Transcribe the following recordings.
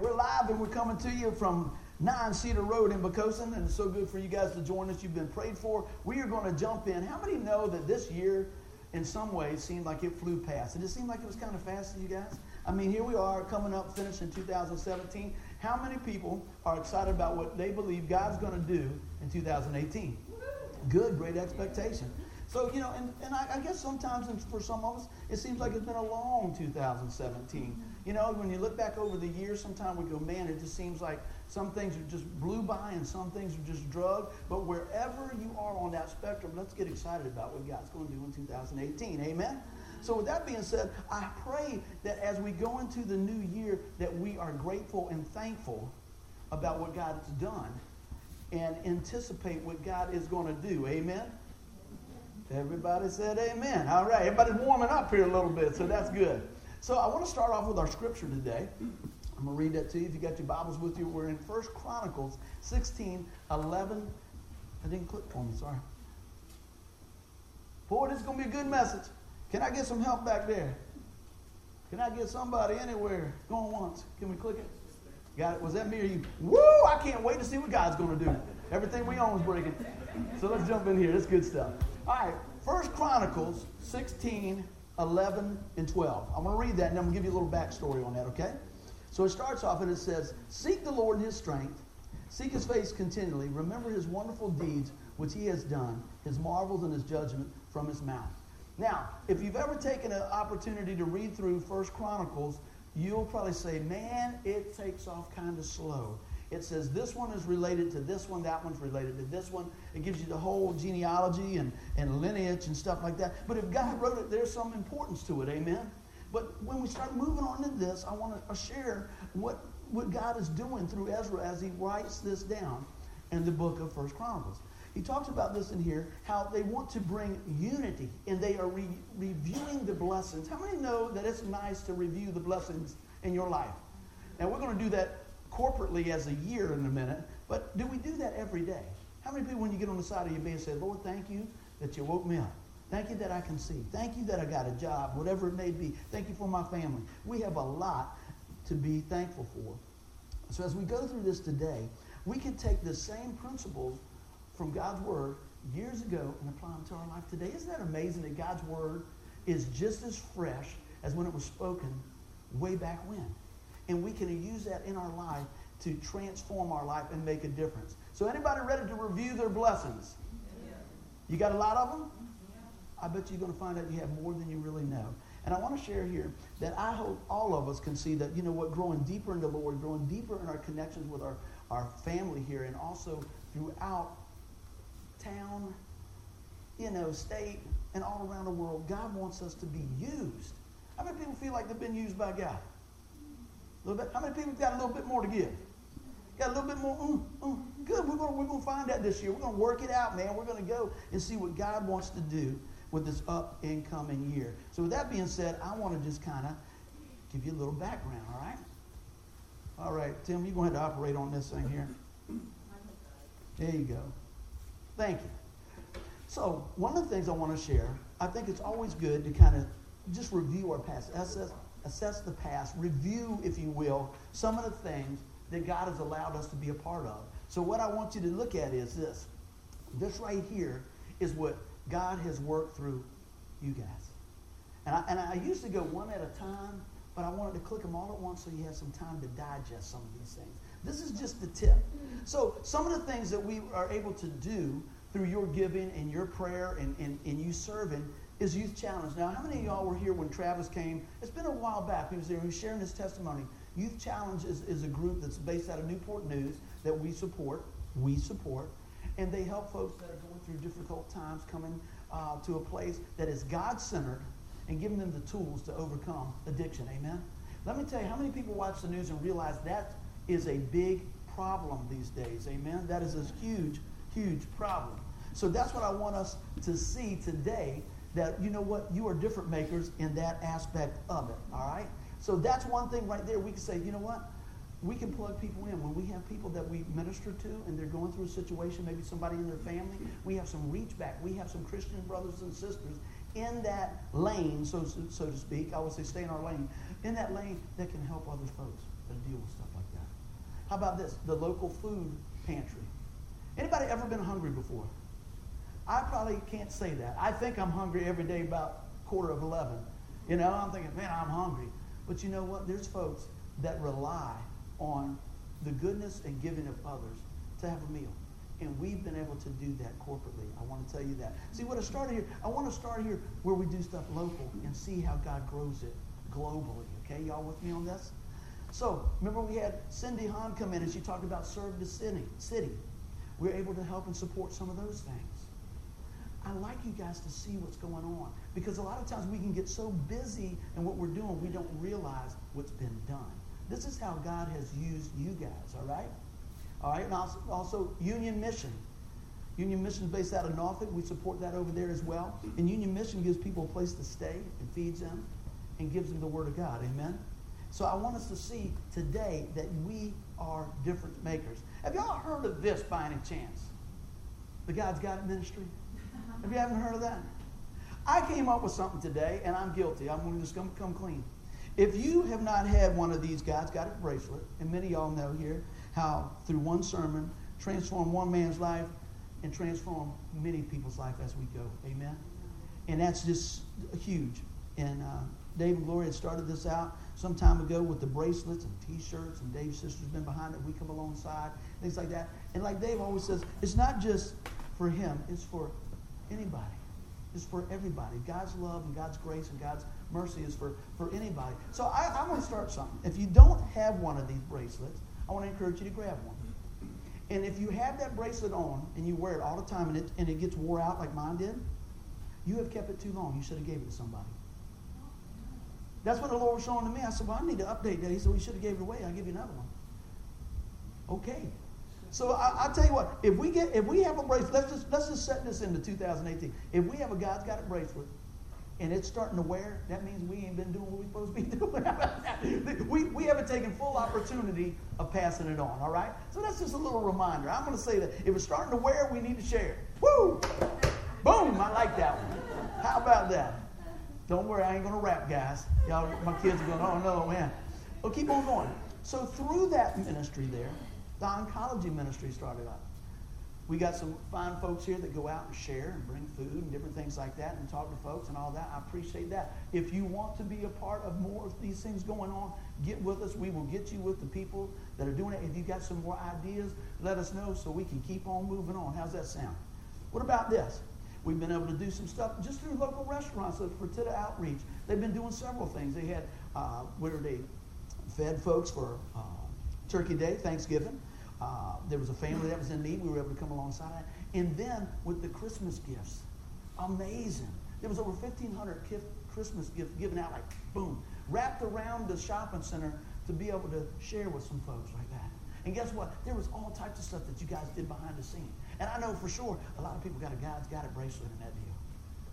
we're live and we're coming to you from Nine Cedar Road in Poquoson, and it's so good for you guys to join us. You've been prayed for. We are going to jump in. How many know that this year, in some ways, seemed like it flew past? It just seemed like it was kind of fast to you guys? I mean, here we are coming up, finishing 2017. How many people are excited about what they believe God's going to do in 2018? Good, great expectation. So, you know, and, and I, I guess sometimes for some of us, it seems like it's been a long 2017. You know, when you look back over the years, sometimes we go, man, it just seems like some things are just blew by and some things are just drug. But wherever you are on that spectrum, let's get excited about what God's going to do in 2018. Amen? So with that being said, I pray that as we go into the new year, that we are grateful and thankful about what God has done and anticipate what God is going to do. Amen? Everybody said amen. All right, everybody's warming up here a little bit, so that's good. So I want to start off with our scripture today. I'm going to read that to you. If you got your Bibles with you, we're in 1 Chronicles 16, 11. I didn't click for me, sorry. Boy, this is going to be a good message. Can I get some help back there? Can I get somebody anywhere? Going once. Can we click it? Got it? Was that me or you? Woo! I can't wait to see what God's going to do. Everything we own is breaking. So let's jump in here. That's good stuff. All right. First Chronicles 16, 11, and 12. I'm going to read that and I'm going to give you a little backstory on that, okay? So it starts off and it says, Seek the Lord in his strength, seek his face continually, remember his wonderful deeds which he has done, his marvels and his judgment from his mouth. Now, if you've ever taken an opportunity to read through First Chronicles, you'll probably say, man, it takes off kind of slow. It says this one is related to this one, that one's related to this one. It gives you the whole genealogy and, and lineage and stuff like that. But if God wrote it, there's some importance to it. Amen? But when we start moving on into this, I want to uh, share what, what God is doing through Ezra as he writes this down in the book of First Chronicles. He talks about this in here, how they want to bring unity and they are re- reviewing the blessings. How many know that it's nice to review the blessings in your life? And we're going to do that corporately as a year in a minute, but do we do that every day? How many people, when you get on the side of your bed, say, Lord, thank you that you woke me up? Thank you that I can see. Thank you that I got a job, whatever it may be. Thank you for my family. We have a lot to be thankful for. So as we go through this today, we can take the same principles from God's Word years ago and apply them to our life today. Isn't that amazing that God's Word is just as fresh as when it was spoken way back when? And we can use that in our life to transform our life and make a difference. So anybody ready to review their blessings? You got a lot of them? I bet you're going to find out you have more than you really know. And I want to share here that I hope all of us can see that, you know what, growing deeper in the Lord, growing deeper in our connections with our, our family here, and also throughout town, you know, state, and all around the world, God wants us to be used. How many people feel like they've been used by God? A little bit. How many people got a little bit more to give? Got a little bit more. Mm, mm, good. We're going we're gonna find that this year. We're going to work it out, man. We're going to go and see what God wants to do with this up and coming year. So with that being said, I want to just kind of give you a little background, all right? All right, Tim, you're going to have to operate on this thing here. There you go. Thank you. So one of the things I want to share, I think it's always good to kind of just review our past, assess, assess the past, review, if you will, some of the things that God has allowed us to be a part of. So what I want you to look at is this. This right here is what God has worked through you guys. And I, and I used to go one at a time, but I wanted to click them all at once so you have some time to digest some of these things. This is just the tip. So some of the things that we are able to do through your giving and your prayer and, and, and you serving is Youth Challenge. Now, how many of y'all were here when Travis came? It's been a while back. He was there. He was sharing his testimony. Youth Challenge is, is a group that's based out of Newport News that we support. We support. And they help folks that are going through difficult times coming uh, to a place that is God centered and giving them the tools to overcome addiction. Amen? Let me tell you, how many people watch the news and realize that is a big problem these days? Amen? That is a huge, huge problem. So that's what I want us to see today that, you know what, you are different makers in that aspect of it. All right? So that's one thing right there. We can say, you know what? we can plug people in. When we have people that we minister to and they're going through a situation, maybe somebody in their family, we have some reach back. We have some Christian brothers and sisters in that lane, so, so to speak. I would say stay in our lane. In that lane that can help other folks that deal with stuff like that. How about this? The local food pantry. Anybody ever been hungry before? I probably can't say that. I think I'm hungry every day about quarter of 11. You know, I'm thinking, man, I'm hungry. But you know what? There's folks that rely on the goodness and giving of others to have a meal. And we've been able to do that corporately. I want to tell you that. See, what I started here, I want to start here where we do stuff local and see how God grows it globally. Okay, y'all with me on this? So, remember we had Cindy Hahn come in and she talked about serve the city. city. We we're able to help and support some of those things. I like you guys to see what's going on because a lot of times we can get so busy in what we're doing, we don't realize what's been done. This is how God has used you guys, all right? All right, and also, also Union Mission. Union Mission is based out of Norfolk. We support that over there as well. And Union Mission gives people a place to stay and feeds them and gives them the Word of God. Amen? So I want us to see today that we are difference makers. Have y'all heard of this by any chance? The God's Got ministry? Have you haven't heard of that? I came up with something today, and I'm guilty. I'm going to just come, come clean. If you have not had one of these God's Got a bracelet, and many of y'all know here how through one sermon transform one man's life and transform many people's life as we go. Amen. And that's just huge. And uh, Dave and Gloria had started this out some time ago with the bracelets and T-shirts, and Dave's sister's been behind it. We come alongside, things like that. And like Dave always says, it's not just for him; it's for anybody. It's for everybody. God's love and God's grace and God's mercy is for, for anybody. So I, I want to start something. If you don't have one of these bracelets, I want to encourage you to grab one. And if you have that bracelet on and you wear it all the time and it, and it gets wore out like mine did, you have kept it too long. You should have gave it to somebody. That's what the Lord was showing to me. I said, well, I need to update that. He said, you should have gave it away. I'll give you another one. Okay. So I, will tell you what, if we get if we have a bracelet, let's just let's just set this into 2018. If we have a God's got a bracelet and it's starting to wear, that means we ain't been doing what we're supposed to be doing. we, we haven't taken full opportunity of passing it on, all right? So that's just a little reminder. I'm going to say that if it's starting to wear, we need to share. Woo! Boom! I like that one. How about that? Don't worry, I ain't going to rap, guys. Y'all, my kids are going, oh no, man. Well, keep on going. So through that ministry there, the oncology ministry started up. We got some fine folks here that go out and share and bring food and different things like that and talk to folks and all that. I appreciate that. If you want to be a part of more of these things going on, get with us. We will get you with the people that are doing it. If you got some more ideas, let us know so we can keep on moving on. How's that sound? What about this? We've been able to do some stuff just through local restaurants for Fertitta Outreach. They've been doing several things. They had uh, where they fed folks for uh, Turkey Day, Thanksgiving. Uh, there was a family that was in need. We were able to come alongside. And then with the Christmas gifts, amazing. There was over 1,500 gift, Christmas gifts given out, like boom, wrapped around the shopping center to be able to share with some folks like that. And guess what? There was all types of stuff that you guys did behind the scene. And I know for sure a lot of people got a God's got a bracelet in that deal.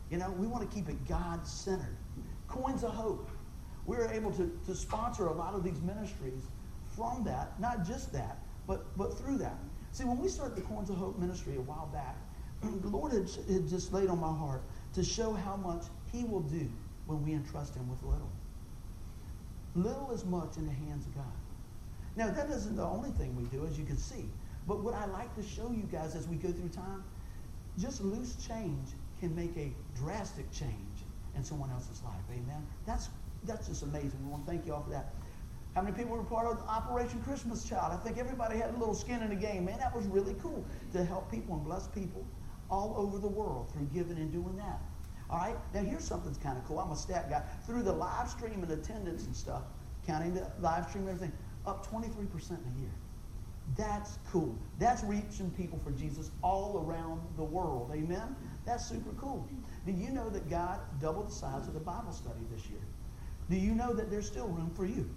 You know, we want to keep it God centered. Coins of Hope. We were able to, to sponsor a lot of these ministries from that, not just that, but, but through that. See, when we started the Coins of Hope ministry a while back, the Lord had, had just laid on my heart to show how much He will do when we entrust Him with little. Little is much in the hands of God. Now, that isn't the only thing we do, as you can see. But what I like to show you guys as we go through time, just loose change can make a drastic change in someone else's life. Amen. That's that's just amazing. We want to thank you all for that. How many people were part of Operation Christmas Child? I think everybody had a little skin in the game. Man, that was really cool to help people and bless people all over the world through giving and doing that. All right? Now, here's something that's kind of cool. I'm a stat guy. Through the live stream and attendance and stuff, counting the live stream and everything, up 23% in a year. That's cool. That's reaching people for Jesus all around the world. Amen? That's super cool. Do you know that God doubled the size of the Bible study this year? Do you know that there's still room for you?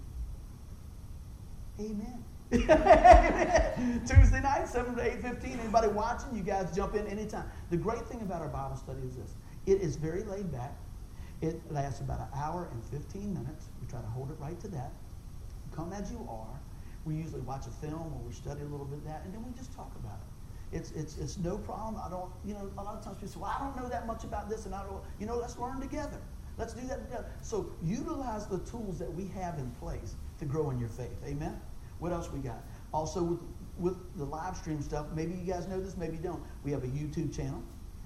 Amen. Tuesday night, 7 to 8.15. Anybody watching, you guys jump in anytime. The great thing about our Bible study is this. It is very laid back. It lasts about an hour and 15 minutes. We try to hold it right to that. Come as you are. We usually watch a film or we study a little bit of that, and then we just talk about it. It's, it's, it's no problem. I don't, you know, a lot of times people say, well, I don't know that much about this, and I don't, you know, let's learn together. Let's do that together. So utilize the tools that we have in place to grow in your faith. Amen? What else we got? Also, with, with the live stream stuff, maybe you guys know this, maybe you don't. We have a YouTube channel.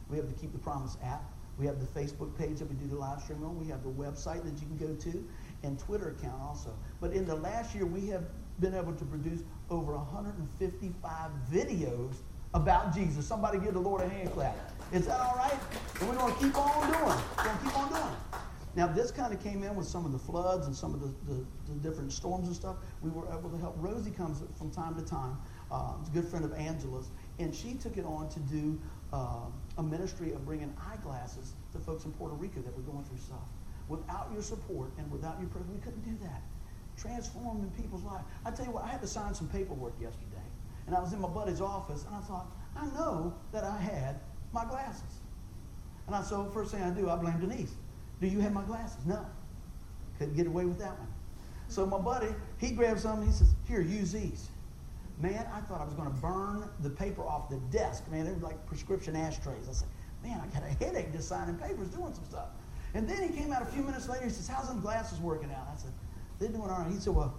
We have the Keep the Promise app. We have the Facebook page that we do the live stream on. We have the website that you can go to and Twitter account also. But in the last year, we have been able to produce over 155 videos about Jesus. Somebody give the Lord a hand clap. Is that all right? And we're going to keep on doing. We're going to keep on doing. Now, this kind of came in with some of the floods and some of the, the, the, different storms and stuff. We were able to help. Rosie comes from time to time. Uh, a good friend of Angela's. And she took it on to do uh, a ministry of bringing eyeglasses to folks in Puerto Rico that were going through stuff. Without your support and without your prayer, we couldn't do that. Transforming people's lives. I tell you what, I had to sign some paperwork yesterday. And I was in my buddy's office, and I thought, I know that I had my glasses. And I so first thing I do, I blame Denise. Do you have my glasses? No. Couldn't get away with that one. So my buddy, he grabs some, he says, Here, use these. Man, I thought I was going to burn the paper off the desk. Man, they were like prescription ashtrays. I said, Man, I got a headache just signing papers, doing some stuff. And then he came out a few minutes later. He says, How's them glasses working out? I said, They're doing all right. He said, Well,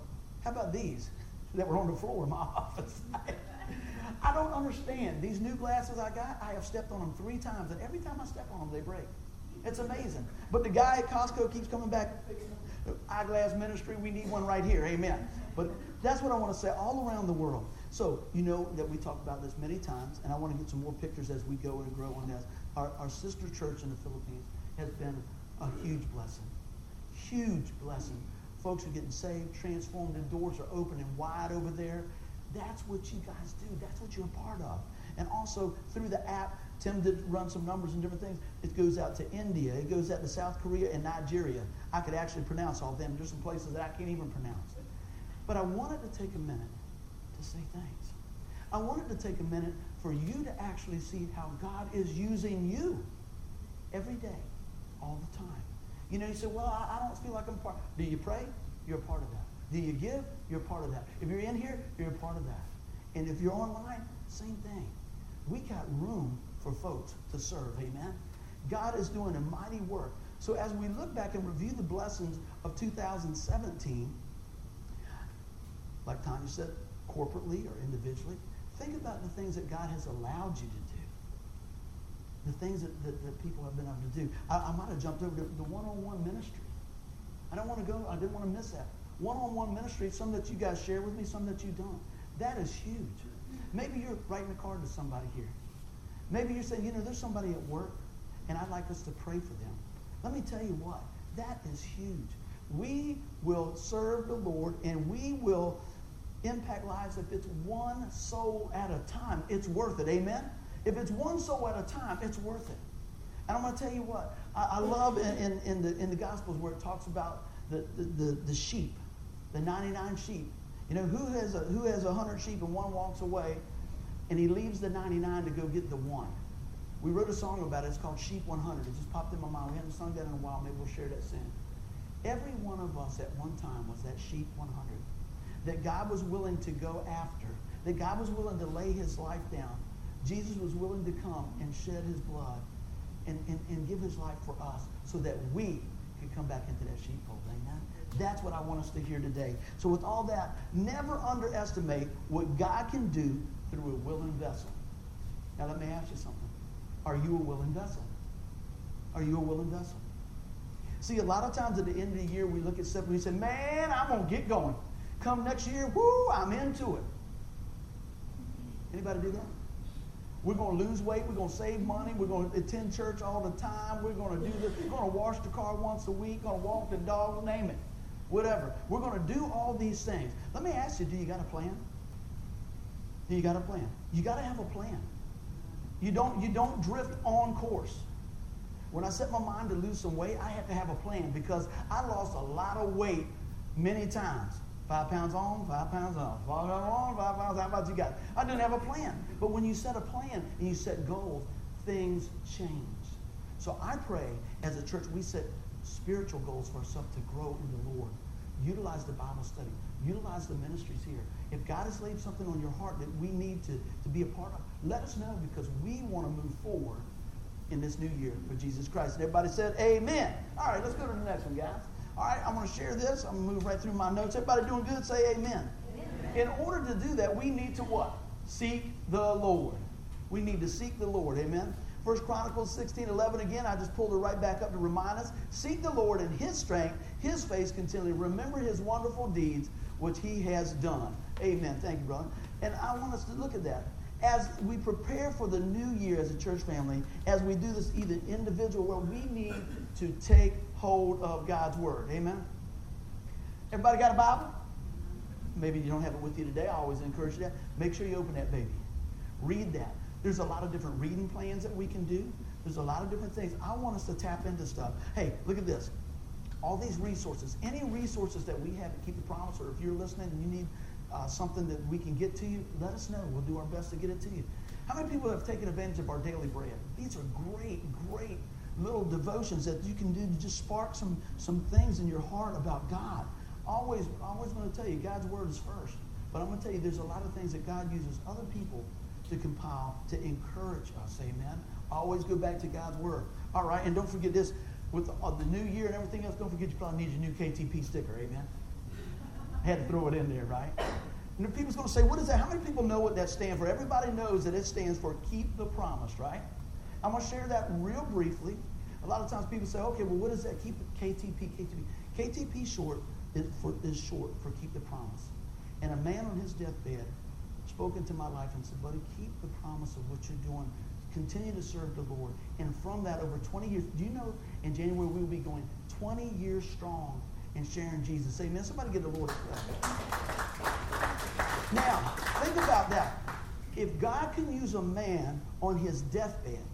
how about these that were on the floor in my office? I don't understand. These new glasses I got, I have stepped on them three times, and every time I step on them, they break. It's amazing. But the guy at Costco keeps coming back. Eyeglass ministry, we need one right here. Amen. But that's what I want to say all around the world. So, you know that we talked about this many times, and I want to get some more pictures as we go and grow on this. Our, our sister church in the Philippines has been a huge blessing. Huge blessing. Folks are getting saved, transformed, and doors are open and wide over there. That's what you guys do. That's what you're a part of. And also through the app, Tim did run some numbers and different things. It goes out to India, it goes out to South Korea and Nigeria. I could actually pronounce all them. There's some places that I can't even pronounce. But I wanted to take a minute to say thanks. I wanted to take a minute for you to actually see how God is using you every day, all the time. You know, you say, well, I, I don't feel like I'm part. Do you pray? You're a part of that. Do you give? You're a part of that. If you're in here, you're a part of that. And if you're online, same thing. We got room for folks to serve. Amen. God is doing a mighty work. So as we look back and review the blessings of 2017, like Tanya said, corporately or individually, think about the things that God has allowed you to do. The things that, that, that people have been able to do. I, I might have jumped over to the one-on-one ministry. I don't want to go, I didn't want to miss that. One-on-one ministry, some that you guys share with me, some that you don't. That is huge. Maybe you're writing a card to somebody here. Maybe you're saying, you know, there's somebody at work, and I'd like us to pray for them. Let me tell you what, that is huge. We will serve the Lord, and we will impact lives if it's one soul at a time. It's worth it. Amen? If it's one soul at a time, it's worth it. And I'm going to tell you what, I, I love in, in, in, the, in the Gospels where it talks about the, the, the, the sheep, the 99 sheep. You know, who has, a, who has 100 sheep and one walks away and he leaves the 99 to go get the one? We wrote a song about it. It's called Sheep 100. It just popped in my mind. We haven't sung that in a while. Maybe we'll share that soon. Every one of us at one time was that sheep 100 that God was willing to go after, that God was willing to lay his life down. Jesus was willing to come and shed his blood and, and, and give his life for us so that we could come back into that sheepfold. Amen? That's what I want us to hear today. So with all that, never underestimate what God can do through a willing vessel. Now let me ask you something. Are you a willing vessel? Are you a willing vessel? See, a lot of times at the end of the year, we look at stuff and we say, man, I'm going to get going. Come next year, whoo, I'm into it. Anybody do that? We're going to lose weight. We're going to save money. We're going to attend church all the time. We're going to do this. We're going to wash the car once a week. Going to walk the dog. Name it. Whatever. We're going to do all these things. Let me ask you: Do you got a plan? You got a plan? You got to have a plan. You don't. You don't drift on course. When I set my mind to lose some weight, I have to have a plan because I lost a lot of weight many times. Five pounds on, five pounds off. Five pounds on, five pounds off. How about you guys? I didn't have a plan. But when you set a plan and you set goals, things change. So I pray as a church, we set spiritual goals for ourselves to grow in the Lord. Utilize the Bible study. Utilize the ministries here. If God has laid something on your heart that we need to, to be a part of, let us know because we want to move forward in this new year for Jesus Christ. And everybody said, Amen. All right, let's go to the next one, guys. All right, I'm going to share this. I'm going to move right through my notes. Everybody doing good? Say amen. amen. in order to do that, we need to what? Seek the Lord. We need to seek the Lord. Amen. First Chronicles 16, 11 again, I just pulled it right back up to remind us. Seek the Lord in his strength, his face continually. Remember his wonderful deeds, which he has done. Amen. Thank you, brother. And I want us to look at that. As we prepare for the new year as a church family, as we do this either individual, where we need to take hold of God's word. Amen. Everybody got a Bible? Maybe you don't have it with you today. I always encourage you that. Make sure you open that baby. Read that. There's a lot of different reading plans that we can do. There's a lot of different things. I want us to tap into stuff. Hey, look at this. All these resources, any resources that we have to keep the promise, or if you're listening and you need uh, something that we can get to you, let us know. We'll do our best to get it to you. How many people have taken advantage of our daily bread? These are great, great little devotions that you can do to just spark some, some things in your heart about God. Always, always going to tell you, God's word is first. But I'm going to tell you, there's a lot of things that God uses other people to compile to encourage us. Amen. Always go back to God's word. All right, and don't forget this with the, uh, the new year and everything else. Don't forget you probably need your new KTP sticker. Amen. I had to throw it in there, right? And people's going to say, "What is that?" How many people know what that stands for? Everybody knows that it stands for "Keep the Promise," right? I'm going to share that real briefly. A lot of times people say, "Okay, well, what is that? Keep KTP, KTP." KTP short is, for, is short for "Keep the Promise." And a man on his deathbed spoke into my life and said, buddy, keep the promise of what you're doing. Continue to serve the Lord. And from that, over 20 years, do you know in January we will be going 20 years strong in sharing Jesus? Amen. Somebody get the Lord Now, think about that. If God can use a man on his deathbed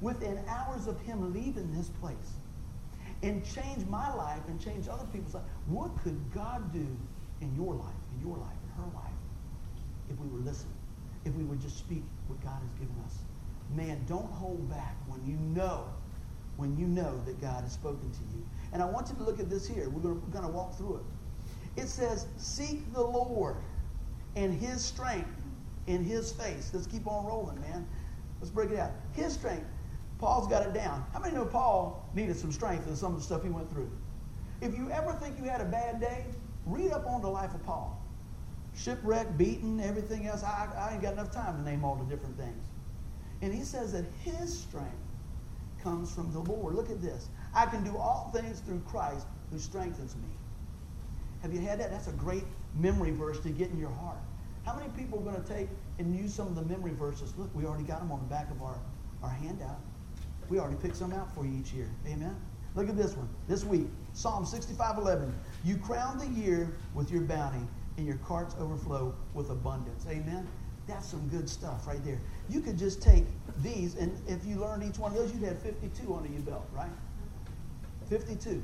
within hours of him leaving this place and change my life and change other people's life, what could God do in your life, in your life, in her life? if we were listening, if we would just speak what God has given us. Man, don't hold back when you know, when you know that God has spoken to you. And I want you to look at this here. We're going to, we're going to walk through it. It says, seek the Lord and his strength in his face. Let's keep on rolling, man. Let's break it out. His strength. Paul's got it down. How many know Paul needed some strength in some of the stuff he went through? If you ever think you had a bad day, read up on the life of Paul Shipwreck, beaten, everything else. I, I ain't got enough time to name all the different things. And he says that his strength comes from the Lord. Look at this. I can do all things through Christ who strengthens me. Have you had that? That's a great memory verse to get in your heart. How many people are going to take and use some of the memory verses? Look, we already got them on the back of our, our handout. We already picked some out for you each year. Amen? Look at this one. This week, Psalm 65 11. You crown the year with your bounty and your carts overflow with abundance. Amen? That's some good stuff right there. You could just take these, and if you learned each one of those, you'd have 52 under your belt, right? 52.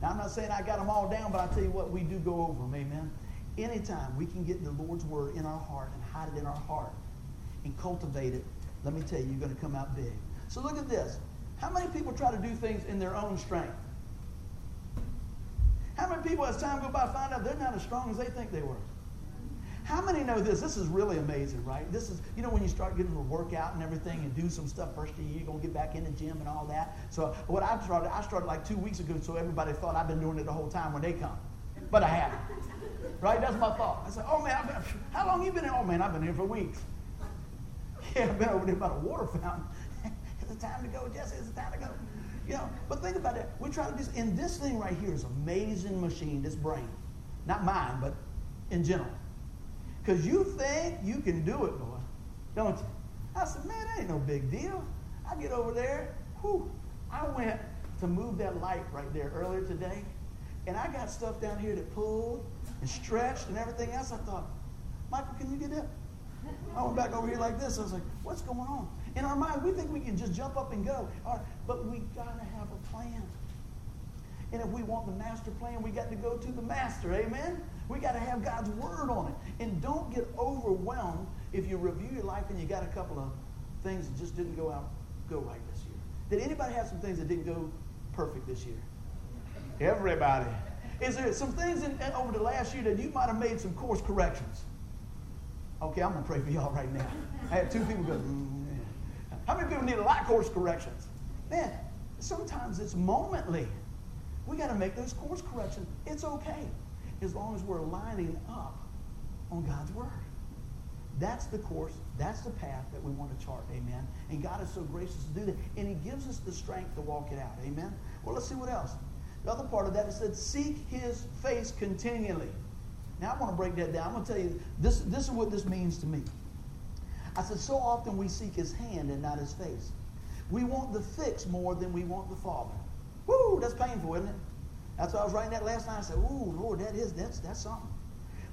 Now, I'm not saying I got them all down, but I tell you what, we do go over them. Amen? Anytime we can get the Lord's word in our heart and hide it in our heart and cultivate it, let me tell you, you're going to come out big. So look at this. How many people try to do things in their own strength? How many people, as time goes by, find out they're not as strong as they think they were? How many know this? This is really amazing, right? This is, you know, when you start getting to work out and everything and do some stuff first of the year, you're going to get back in the gym and all that. So what I started, I started like two weeks ago, so everybody thought I've been doing it the whole time when they come. But I haven't. Right? That's my thought. I said, oh man, been, how long you been here? Oh man, I've been here for weeks. Yeah, I've been over there by the water fountain. it's the time to go, Jesse. It's the time to go. You know, but think about it. We try to do this, and this thing right here is amazing machine, this brain. Not mine, but in general. Because you think you can do it, boy, don't you? I said, man, that ain't no big deal. I get over there, whew, I went to move that light right there earlier today, and I got stuff down here that pulled and stretched and everything else. I thought, Michael, can you get that? I went back over here like this. I was like, what's going on? In our mind, we think we can just jump up and go. but we got to have a plan. And if we want the master plan, we got to go to the master. Amen? We got to have God's word on it. And don't get overwhelmed if you review your life and you got a couple of things that just didn't go out go right this year. Did anybody have some things that didn't go perfect this year? Everybody. Is there some things in, over the last year that you might have made some course corrections? Okay, I'm to pray for y'all right now. I had two people go, mm, how many people need a lot of course corrections? Man, sometimes it's momently. We got to make those course corrections. It's okay as long as we're lining up on God's Word. That's the course, that's the path that we want to chart, amen. And God is so gracious to do that. And He gives us the strength to walk it out, amen. Well, let's see what else. The other part of that is said, seek His face continually. Now, I want to break that down. I'm going to tell you, this, this is what this means to me. I said, so often we seek His hand and not His face. We want the fix more than we want the Father. Woo, that's painful, isn't it? That's why I was writing that last night. I said, ooh, Lord, that is, that's, that's something.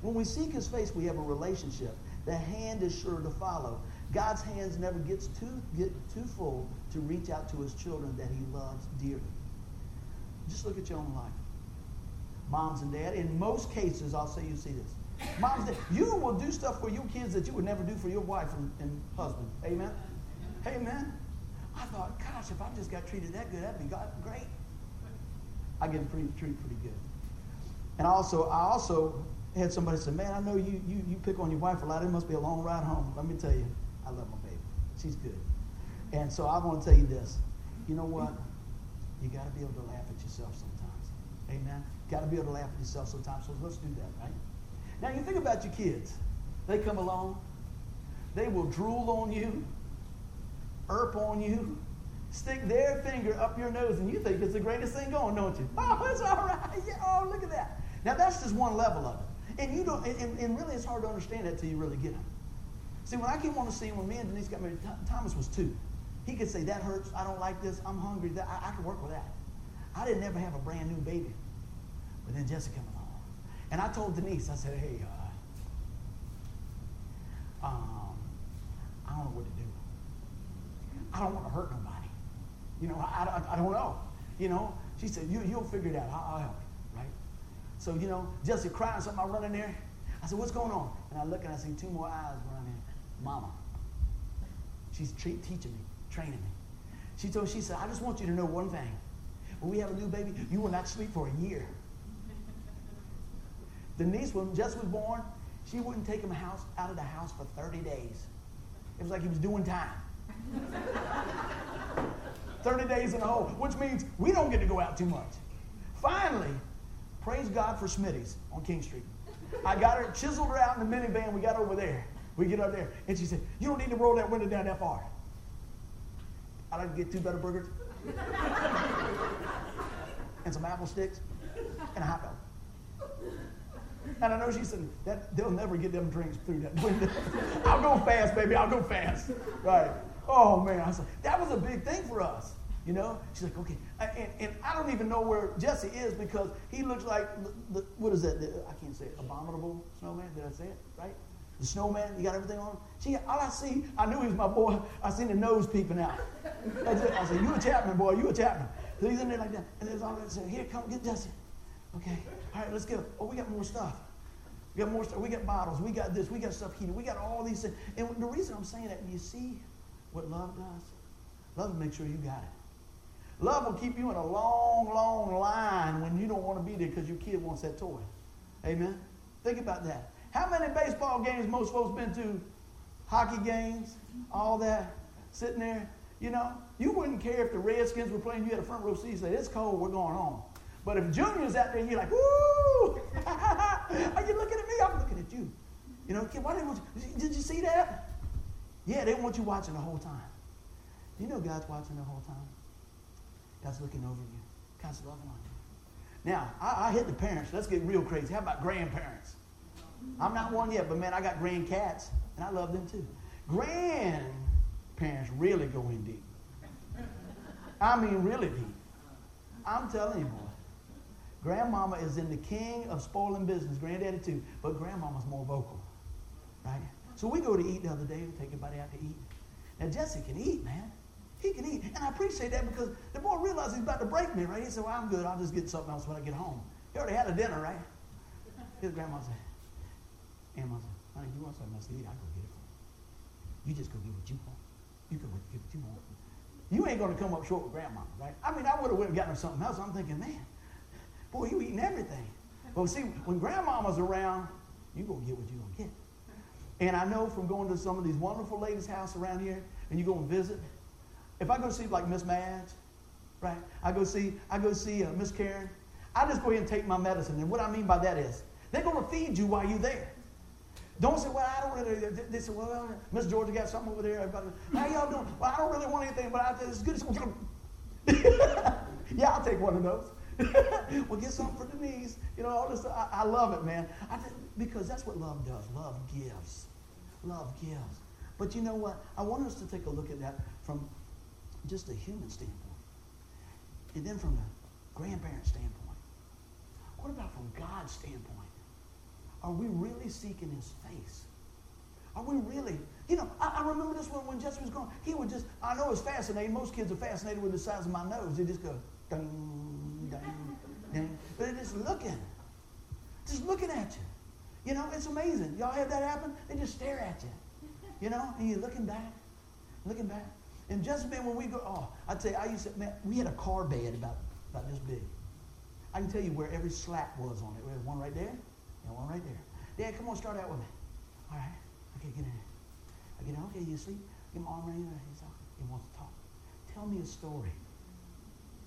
When we seek his face, we have a relationship. The hand is sure to follow. God's hands never gets too, get too full to reach out to his children that he loves dearly. Just look at your own life. Moms and dad, in most cases, I'll say you see this. Moms, dad, you will do stuff for your kids that you would never do for your wife and, and husband. Amen? Amen? I thought, gosh, if I just got treated that good, that'd be great. I get treated pretty, pretty good. And also, I also had somebody say, man, I know you, you, you pick on your wife a lot. It must be a long ride home. Let me tell you, I love my baby. She's good. And so I want to tell you this. You know what? You got to be able to laugh at yourself sometimes. Amen? Got to be able to laugh at yourself sometimes. So let's do that, right? Now, you think about your kids. They come along. They will drool on you, erp on you, stick their finger up your nose, and you think it's the greatest thing going, don't you? Oh, it's all right. Yeah, oh, look at that. Now, that's just one level of it. And you don't, and, and really it's hard to understand that until you really get it. See, when I came on the scene, when me and Denise got married, Thomas was two. He could say, that hurts, I don't like this, I'm hungry, that, I, I could work with that. I didn't ever have a brand new baby. But then Jessica came along. And I told Denise, I said, hey, uh, um, I don't know what to do. I don't want to hurt nobody. You know, I, I, I don't know. You know, she said, you, you'll figure it out. I'll, I'll help you, right? So, you know, Jesse crying something, I run in there. I said, what's going on? And I look and I see two more eyes running in. Mama. She's tre- teaching me, training me. She told, she said, I just want you to know one thing. When we have a new baby, you will not sleep for a year. Denise, when Jess was born, she wouldn't take him house, out of the house for 30 days. It was like he was doing time. 30 days in a hole, which means we don't get to go out too much. Finally, praise God for Smitty's on King Street. I got her, chiseled her out in the minivan. We got over there. We get up there. And she said, You don't need to roll that window down that far. I'd like to get two better burgers and some apple sticks and a hot dog. And I know she said that they'll never get them drinks through that window. I'll go fast, baby. I'll go fast. Right. Oh man, I said that was a big thing for us. You know, she's like, okay, and, and I don't even know where Jesse is because he looks like the, the, what is that? The, I can't say it. Abominable snowman. Did I say it right? The snowman. You got everything on. She, all I see, I knew he was my boy. I seen the nose peeping out. That's it. I said, you a Chapman boy. You a Chapman. So he's in there like that, and there's all that. Said, here, come get Jesse. Okay, all right, let's go. Oh, we got more stuff. We got more stuff. We got bottles. We got this. We got stuff heated. We got all these things. And the reason I'm saying that, you see what love does? Love will make sure you got it. Love will keep you in a long, long line when you don't want to be there because your kid wants that toy. Amen? Think about that. How many baseball games most folks been to? Hockey games, all that, sitting there. You know, you wouldn't care if the Redskins were playing. You had a front row seat and say, it's cold, we're going home. But if Junior's out there, you're like, woo! Are you looking at me? I'm looking at you. You know, kid, why didn't you, did you see that? Yeah, they want you watching the whole time. You know God's watching the whole time? God's looking over you. God's loving on you. Now, I, I hit the parents. Let's get real crazy. How about grandparents? I'm not one yet, but man, I got grandcats, and I love them too. Grandparents really go in deep. I mean, really deep. I'm telling you, boy. Grandmama is in the king of spoiling business, granddaddy too, but grandmama's more vocal, right? So we go to eat the other day, we take everybody out to eat. Now Jesse can eat, man. He can eat. And I appreciate that because the boy realized he's about to break me, right? He said, Well, I'm good. I'll just get something else when I get home. He already had a dinner, right? His grandma said, Grandma said, honey, you want something else to eat? I'll go get it for you. You just go get what you want. You go get what you want. You ain't going to come up short with grandma, right? I mean, I would have went and gotten her something else. I'm thinking, man, boy, you eating everything. Well, see, when grandmama's around, you going to get what you going to get. And I know from going to some of these wonderful ladies' house around here, and you go and visit, if I go see like Miss Madge, right? I go see, I go see uh, Miss Karen. I just go ahead and take my medicine. And what I mean by that is, they're going to feed you while you're there. Don't say, well, I don't really. They say, well, Miss Georgia got something over there. Everybody, how y'all doing? Well, I don't really want anything, but I, it's good. yeah, I'll take one of those. well, get something for Denise. You know, all this. I, I love it, man. I, because that's what love does. Love gives. Love gives. But you know what? I want us to take a look at that from just a human standpoint. And then from a grandparent standpoint. What about from God's standpoint? Are we really seeking his face? Are we really? You know, I, I remember this one when Jesse was growing. He would just, I know it's fascinating. Most kids are fascinated with the size of my nose. They just go, ding. But they're just looking. Just looking at you. You know, it's amazing. Y'all have that happen? They just stare at you. You know, and you're looking back, looking back. And just been when we go, oh, I tell you, I used to, man, we had a car bed about, about this big. I can tell you where every slat was on it. There's one right there and one right there. Dad, come on, start out with me. All right. Okay, get in there. I get in. Okay, you sleep? Give him arm around you. He's talking. He wants to talk. Tell me a story.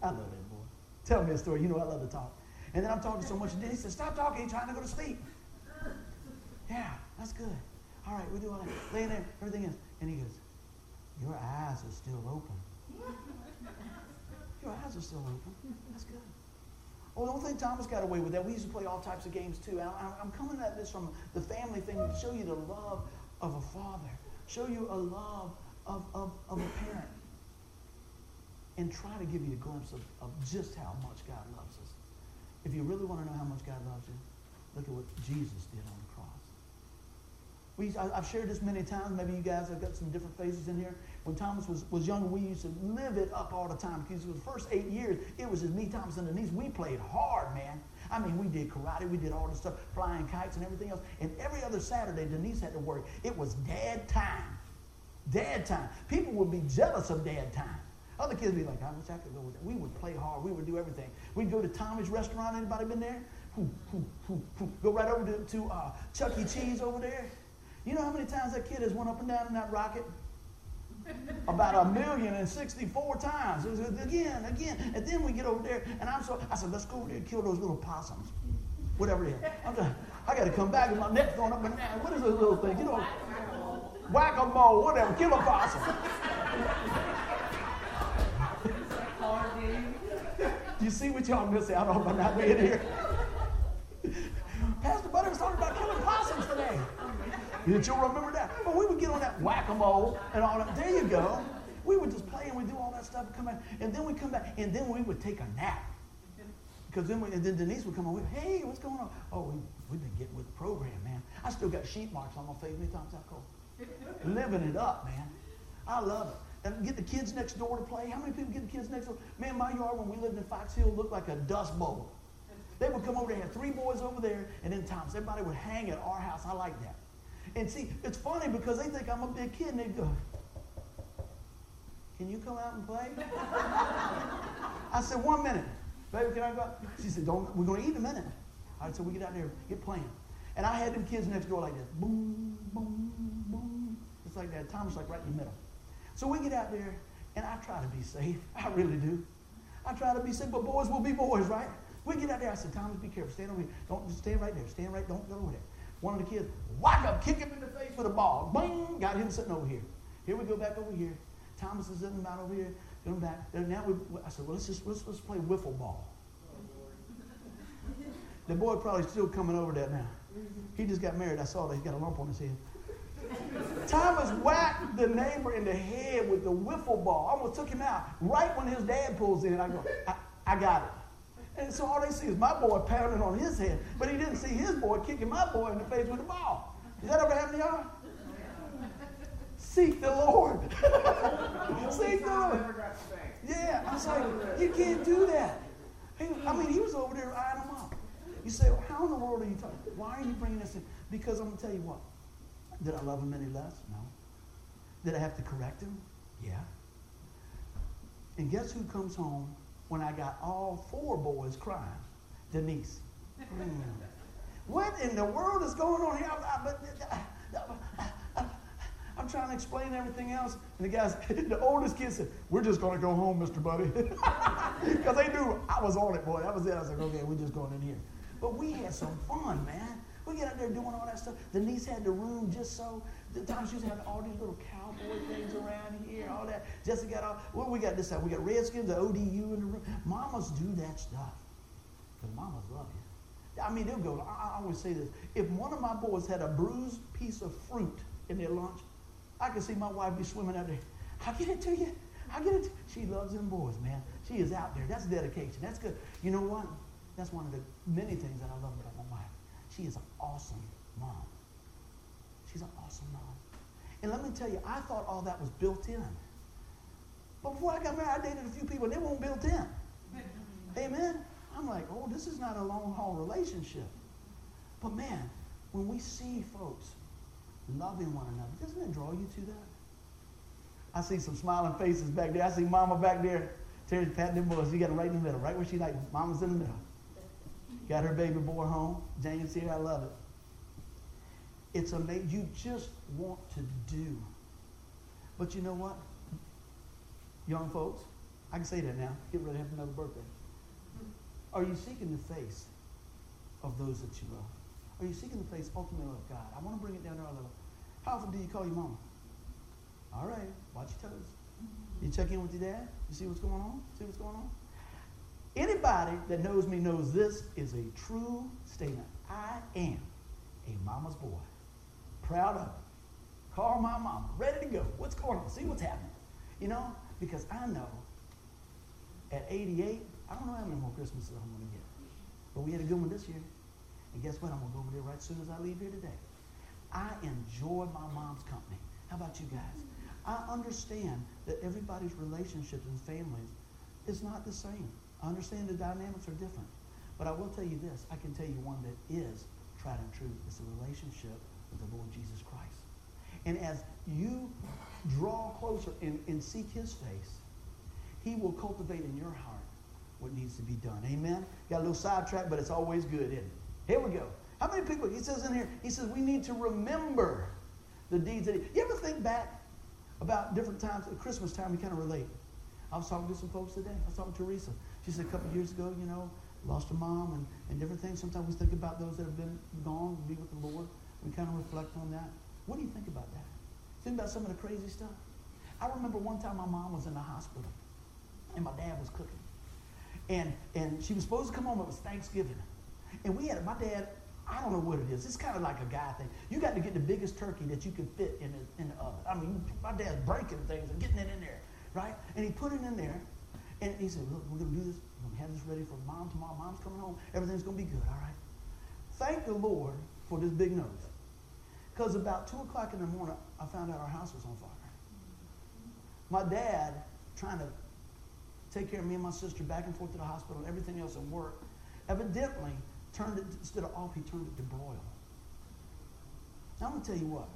I love that boy. Tell me a story. You know I love to talk. And then I'm talking so much. And then he says, stop talking. He's trying to go to sleep. Yeah, that's good. All right, we do all that. Laying there, everything is. And he goes, Your eyes are still open. Your eyes are still open. That's good. Oh, don't think Thomas got away with that. We used to play all types of games too. I, am coming at this from the family thing to show you the love of a father, show you a love of, of, of a parent, and try to give you a glimpse of, of just how much God loves us. If you really want to know how much God loves you, look at what Jesus did on the cross. We, I, have shared this many times. Maybe you guys have got some different phases in here. When Thomas was, was younger, we used to live it up all the time because was the first eight years, it was just me, Thomas, and Denise. We played hard, man. I mean, we did karate, we did all this stuff, flying kites and everything else. And every other Saturday, Denise had to work. It was dad time. Dad time. People would be jealous of dad time. Other kids would be like, I wish I could go with that. We would play hard. We would do everything. We'd go to Tommy's restaurant. Anybody been there? Go right over to, to uh, Chuck E. Cheese over there. You know how many times that kid has went up and down in that rocket? About a million and sixty-four times. Again, again. And then we get over there, and I'm so, I said, let's go over there and kill those little possums. Whatever it is. I'm just, I got to come back with my neck going up and down. What is those little things? You know, whack-a-mole, whatever. Kill a possum. you see what y'all miss out on by not being here? Pastor Buddy was talking about killing possums today. Did you remember that? But we would get on that whack-a-mole and all that. There you go. We would just play and we do all that stuff and come back. And then we come back and then we would take a nap. Because then, we, and then Denise would come on. Hey, what's going on? Oh, we, we've been getting with the program, man. I still got sheet marks on my face. Many times I call. Living it up, man. I love it. And get the kids next door to play. How many people get the kids next door? Man, my yard when we lived in Fox Hill looked like a dust bowl. They would come over there, had three boys over there, and then Thomas. Everybody would hang at our house. I like that. And see, it's funny because they think I'm a big kid and they go, Can you come out and play? I said, One minute. Baby, can I go? She said, Don't, we're going to eat in a minute. All right, so we get out there, get playing. And I had them kids next door like this. Boom, boom, boom. It's like that. Tom's like right in the middle. So we get out there, and I try to be safe. I really do. I try to be safe, but boys will be boys, right? We get out there. I said, Thomas, be careful. Stand over here. Don't just stand right there. Stand right. Don't go over there. One of the kids, whack up, kick him in the face with a ball. Bing! Got him sitting over here. Here we go back over here. Thomas is sitting about over here. Going back. Now we, I said, well, let's just let's, let's play wiffle ball. Oh, the boy probably still coming over that now. He just got married. I saw that. He got a lump on his head. Thomas whacked the neighbor in the head with the wiffle ball. Almost took him out. Right when his dad pulls in, I go, I, I got it. And so all they see is my boy pounding on his head, but he didn't see his boy kicking my boy in the face with the ball. Does that ever happen to y'all? Seek the Lord. Seek the Lord. Yeah, I was like, you can't do that. I mean, he was over there eyeing them up. You say, well, how in the world are you talking? Why are you bringing this in? Because I'm going to tell you what. Did I love him any less? No. Did I have to correct him? Yeah. And guess who comes home when I got all four boys crying. Denise. Mm. what in the world is going on here? I, am trying to explain everything else. And the guys, the oldest kid said, We're just going to go home, Mr. Buddy. Because they knew I was on it, boy. That was it. I was like, Okay, we're just going in here. But we had some fun, man. We get out there doing all that stuff. Denise had the room just so. The time she was having all these little cowboy things around here, all that. Jesse got all. What we got this time? We got Redskins, the ODU in the room. Mamas do that stuff because mamas love you. I mean, they'll go. I, I always say this: if one of my boys had a bruised piece of fruit in their lunch, I could see my wife be swimming out there. I'll get it to you. I'll get it. To She loves them boys, man. She is out there. That's dedication. That's good. You know what? That's one of the many things that I love about. She is an awesome mom. She's an awesome mom. And let me tell you, I thought all that was built in. But before I got married, I dated a few people, and they weren't built in. Amen? I'm like, oh, this is not a long haul relationship. But man, when we see folks loving one another, doesn't it draw you to that? I see some smiling faces back there. I see Mama back there. Terry's patting them boys. You got them right in the middle, right where she like. Mama's in the middle. Got her baby boy home. Jane's here. I love it. It's amazing. You just want to do. But you know what? Young folks, I can say that now. Get ready to have another birthday. Are you seeking the face of those that you love? Are you seeking the face ultimately of God? I want to bring it down to our level. How often do you call your mama? All right, watch your toes. You check in with your dad. You see what's going on. See what's going on. Anybody that knows me knows this is a true statement. I am a mama's boy. Proud of it. Call my mama. Ready to go. What's going on? See what's happening. You know, because I know at 88, I don't know how many more Christmases I'm going to get. But we had a good one this year. And guess what? I'm going to go over there right as soon as I leave here today. I enjoy my mom's company. How about you guys? I understand that everybody's relationships and families is not the same. I understand the dynamics are different. But I will tell you this. I can tell you one that is tried and true. It's a relationship with the Lord Jesus Christ. And as you draw closer and, and seek his face, he will cultivate in your heart what needs to be done. Amen? Got a little sidetrack, but it's always good, isn't it? Here we go. How many people, he says in here, he says we need to remember the deeds that he, you ever think back about different times. At Christmas time, we kind of relate. I was talking to some folks today. I was talking to Teresa. She said a couple years ago, you know, lost her mom and, and different things. Sometimes we think about those that have been gone, be with the Lord. We kind of reflect on that. What do you think about that? Think about some of the crazy stuff. I remember one time my mom was in the hospital and my dad was cooking. And, and she was supposed to come home. It was Thanksgiving. And we had, my dad I don't know what it is. It's kind of like a guy thing. You got to get the biggest turkey that you can fit in the, in the oven. I mean, my dad's breaking things and getting it in there, right? And he put it in there, and he said, look, we're going to do this. We're going to have this ready for mom tomorrow. Mom's coming home. Everything's going to be good, all right? Thank the Lord for this big nose. Because about 2 o'clock in the morning, I found out our house was on fire. My dad, trying to take care of me and my sister back and forth to the hospital and everything else and work, evidently turned it, instead of off, he turned it to broil. Now, I'm going to tell you what.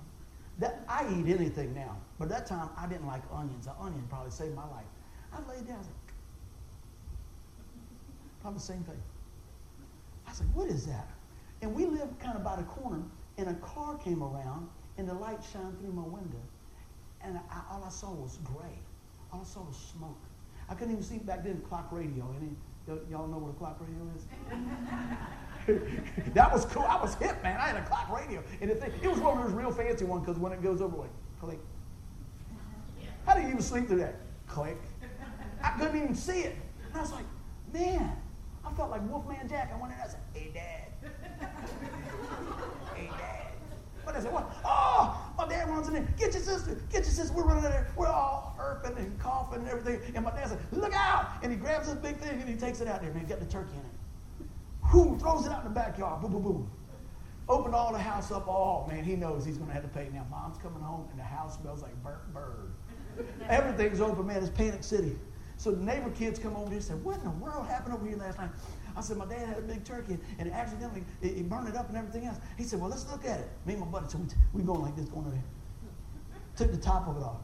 That, I eat anything now, but at that time I didn't like onions. An onion probably saved my life. I laid down, like, probably the same thing. I like, what is that? And we lived kind of by the corner, and a car came around, and the light shined through my window, and I, all I saw was gray. All I saw was smoke. I couldn't even see back then clock radio. Any, y'all know what a clock radio is? that was cool. I was hip, man. I had a clock radio. And the thing, it was one of those real fancy ones because when it goes over, like, click. How do you even sleep through that? Click. I couldn't even see it. And I was like, man, I felt like Wolfman Jack. I went in and I said, hey, Dad. hey, Dad. But I said, what? Oh, my dad runs in there. Get your sister. Get your sister. We're running in there. We're all hurping and coughing and everything. And my dad said, look out. And he grabs this big thing and he takes it out there, man. Got the turkey in it. Who throws it out in the backyard. Boom, boom, boom. Opened all the house up. Oh, man, he knows he's going to have to pay. Now, mom's coming home, and the house smells like burnt bird. Everything's open, man. It's Panic City. So the neighbor kids come over and said, What in the world happened over here last night? I said, My dad had a big turkey, and it accidentally it, it burned it up and everything else. He said, Well, let's look at it. Me and my buddy, so we, we going like this, going over there. Took the top of it off.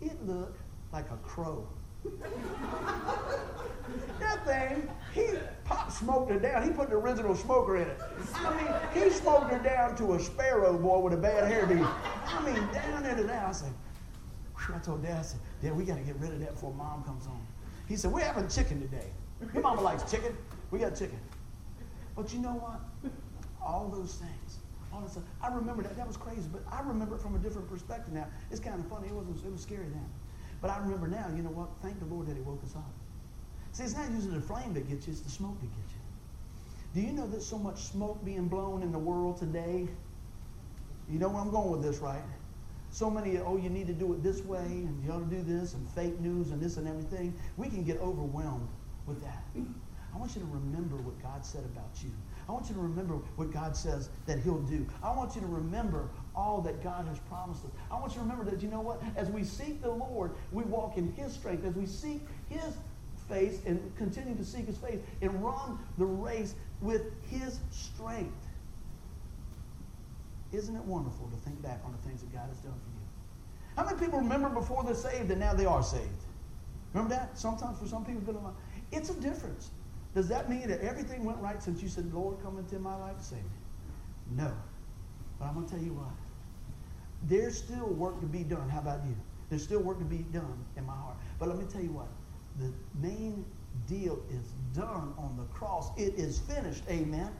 It looked like a crow. that thing, he pop smoked it down. He put the original smoker in it. I mean, he smoked it down to a sparrow boy with a bad hairdo. I mean, down into that. I said, I told Dad, I said, Dad, we got to get rid of that before Mom comes home. He said, We're having chicken today. Your mama likes chicken. We got chicken. But you know what? all those things. All that stuff. I remember that. That was crazy, but I remember it from a different perspective now. It's kind of funny. It wasn't. It was scary then, but I remember now. You know what? Thank the Lord that He woke us up. See, it's not usually the flame that gets you; it's the smoke that gets you. Do you know there's so much smoke being blown in the world today? You know where I'm going with this, right? So many, oh, you need to do it this way, and you ought to do this, and fake news, and this and everything. We can get overwhelmed with that. I want you to remember what God said about you. I want you to remember what God says that He'll do. I want you to remember all that God has promised us. I want you to remember that, you know what? As we seek the Lord, we walk in His strength. As we seek His face and continue to seek His face and run the race with His strength. Isn't it wonderful to think back on the things that God has done for you? How many people remember before they're saved and now they are saved? Remember that? Sometimes for some people, it's a difference. Does that mean that everything went right since you said, Lord, come into my life and save me? No. But I'm going to tell you what. There's still work to be done. How about you? There's still work to be done in my heart. But let me tell you what. The main deal is done on the cross. It is finished. Amen.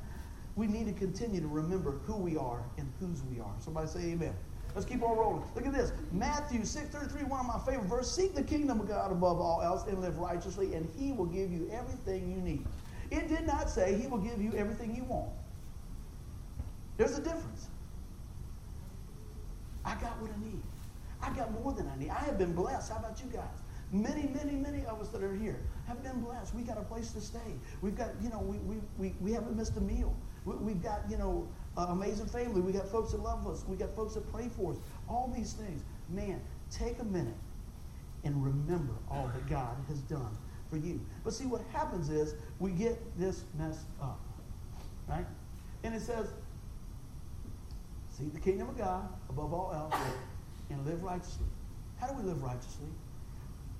We need to continue to remember who we are and whose we are. Somebody say amen. Let's keep on rolling. Look at this. Matthew 6:33, one of my favorite verses. Seek the kingdom of God above all else and live righteously, and he will give you everything you need. It did not say he will give you everything you want. There's a difference. I got what I need. I got more than I need. I have been blessed. How about you guys? Many, many, many of us that are here have been blessed. We got a place to stay. We've got, you know, we, we, we, we haven't missed a meal. We, have got, you know, amazing family. We got folks that love us. We got folks that pray for us. All these things. Man, take a minute and remember all that God has done for you. But see, what happens is we get this messed up, right? And it says, seek the kingdom of God above all else and live righteously. How do we live righteously?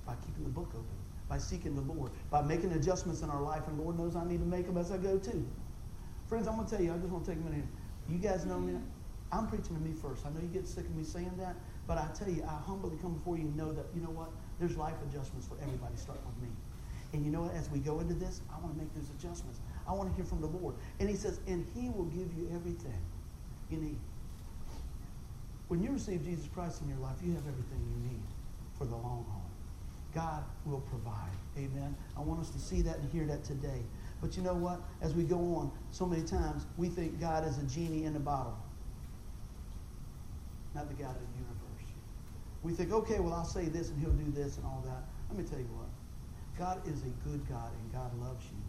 By keeping the book open, by seeking the Lord, by making adjustments in our life. And Lord knows I need to make them as I go too. Friends, I'm going to tell you, I just want to take a minute. You guys know me. I'm preaching to me first. I know you get sick of me saying that, but I tell you, I humbly come before you and know that, you know what? There's life adjustments for everybody, starting with me. And you know what? As we go into this, I want to make those adjustments. I want to hear from the Lord. And he says, and he will give you everything you need. When you receive Jesus Christ in your life, you have everything you need for the long haul. God will provide. Amen. I want us to see that and hear that today. But you know what? As we go on, so many times we think God is a genie in a bottle, not the God of the universe. We think, okay, well, I'll say this and he'll do this and all that. Let me tell you what. God is a good God and God loves you.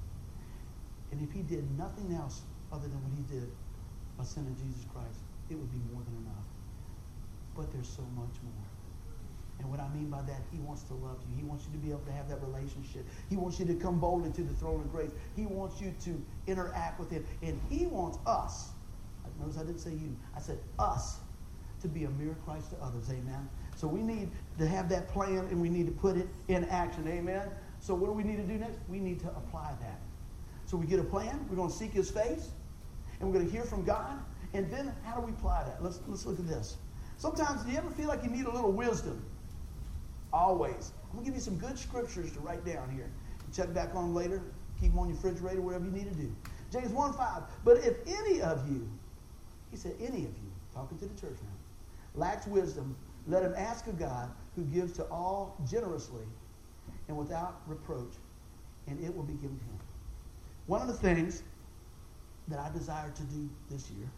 And if he did nothing else other than what he did by sending Jesus Christ, it would be more than enough. But there's so much more. And what I mean by that, he wants to love you. He wants you to be able to have that relationship. He wants you to come boldly to the throne of grace. He wants you to interact with him. And he wants us, notice I didn't say you, I said us, to be a mirror Christ to others. Amen. So we need to have that plan and we need to put it in action. Amen. So what do we need to do next? We need to apply that. So we get a plan. We're going to seek his face. And we're going to hear from God. And then how do we apply that? Let's, let's look at this. Sometimes, do you ever feel like you need a little wisdom? Always. I'm going to give you some good scriptures to write down here. Check back on later. Keep them on your refrigerator, whatever you need to do. James 1 5. But if any of you, he said, any of you, talking to the church now, lacks wisdom, let him ask of God who gives to all generously and without reproach, and it will be given to him. One of the things that I desire to do this year,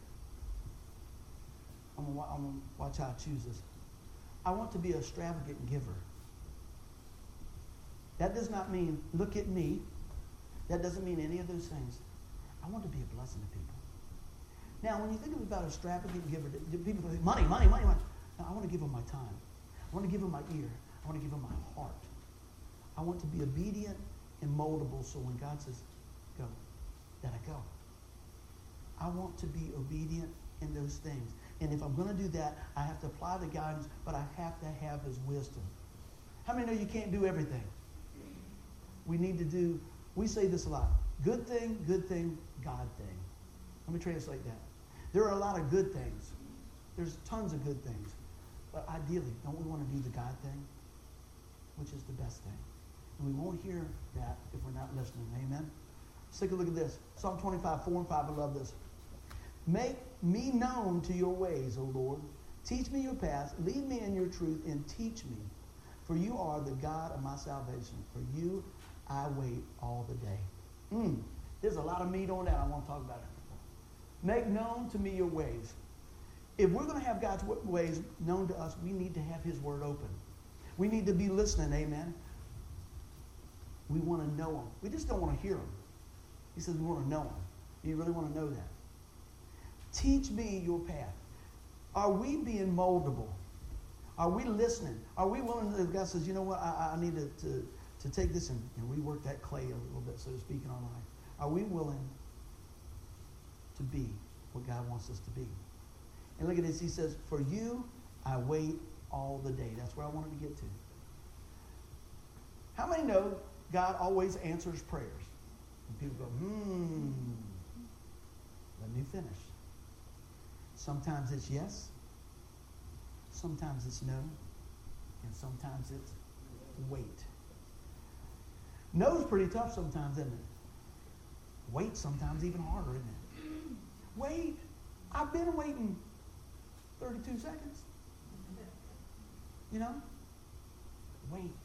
I'm going to watch how I choose this. I want to be an extravagant giver. That does not mean, look at me. That doesn't mean any of those things. I want to be a blessing to people. Now, when you think about extravagant giver, people think, money, money, money, money. I want to give them my time. I want to give them my ear. I want to give them my heart. I want to be obedient and moldable so when God says, go, that I go. I want to be obedient in those things. And if I'm going to do that, I have to apply the guidance, but I have to have his wisdom. How many know you can't do everything? We need to do, we say this a lot good thing, good thing, God thing. Let me translate that. There are a lot of good things. There's tons of good things. But ideally, don't we want to do the God thing? Which is the best thing. And we won't hear that if we're not listening. Amen? Let's take a look at this. Psalm 25, 4 and 5. I love this. Make me known to your ways, O Lord. Teach me your paths. Lead me in your truth and teach me. For you are the God of my salvation. For you I wait all the day. Mm, there's a lot of meat on that. I want to talk about it. Make known to me your ways. If we're going to have God's ways known to us, we need to have his word open. We need to be listening, amen. We want to know him. We just don't want to hear him. He says we want to know him. You really want to know that. Teach me your path. Are we being moldable? Are we listening? Are we willing to, God says, you know what, I, I need to, to, to take this and, and rework that clay a little bit, so to speak, in our life. Are we willing to be what God wants us to be? And look at this. He says, for you, I wait all the day. That's where I wanted to get to. How many know God always answers prayers? And people go, hmm, let me finish. Sometimes it's yes, sometimes it's no, and sometimes it's wait. No's pretty tough sometimes, isn't it? Wait sometimes even harder, isn't it? Wait. I've been waiting 32 seconds. You know? Wait.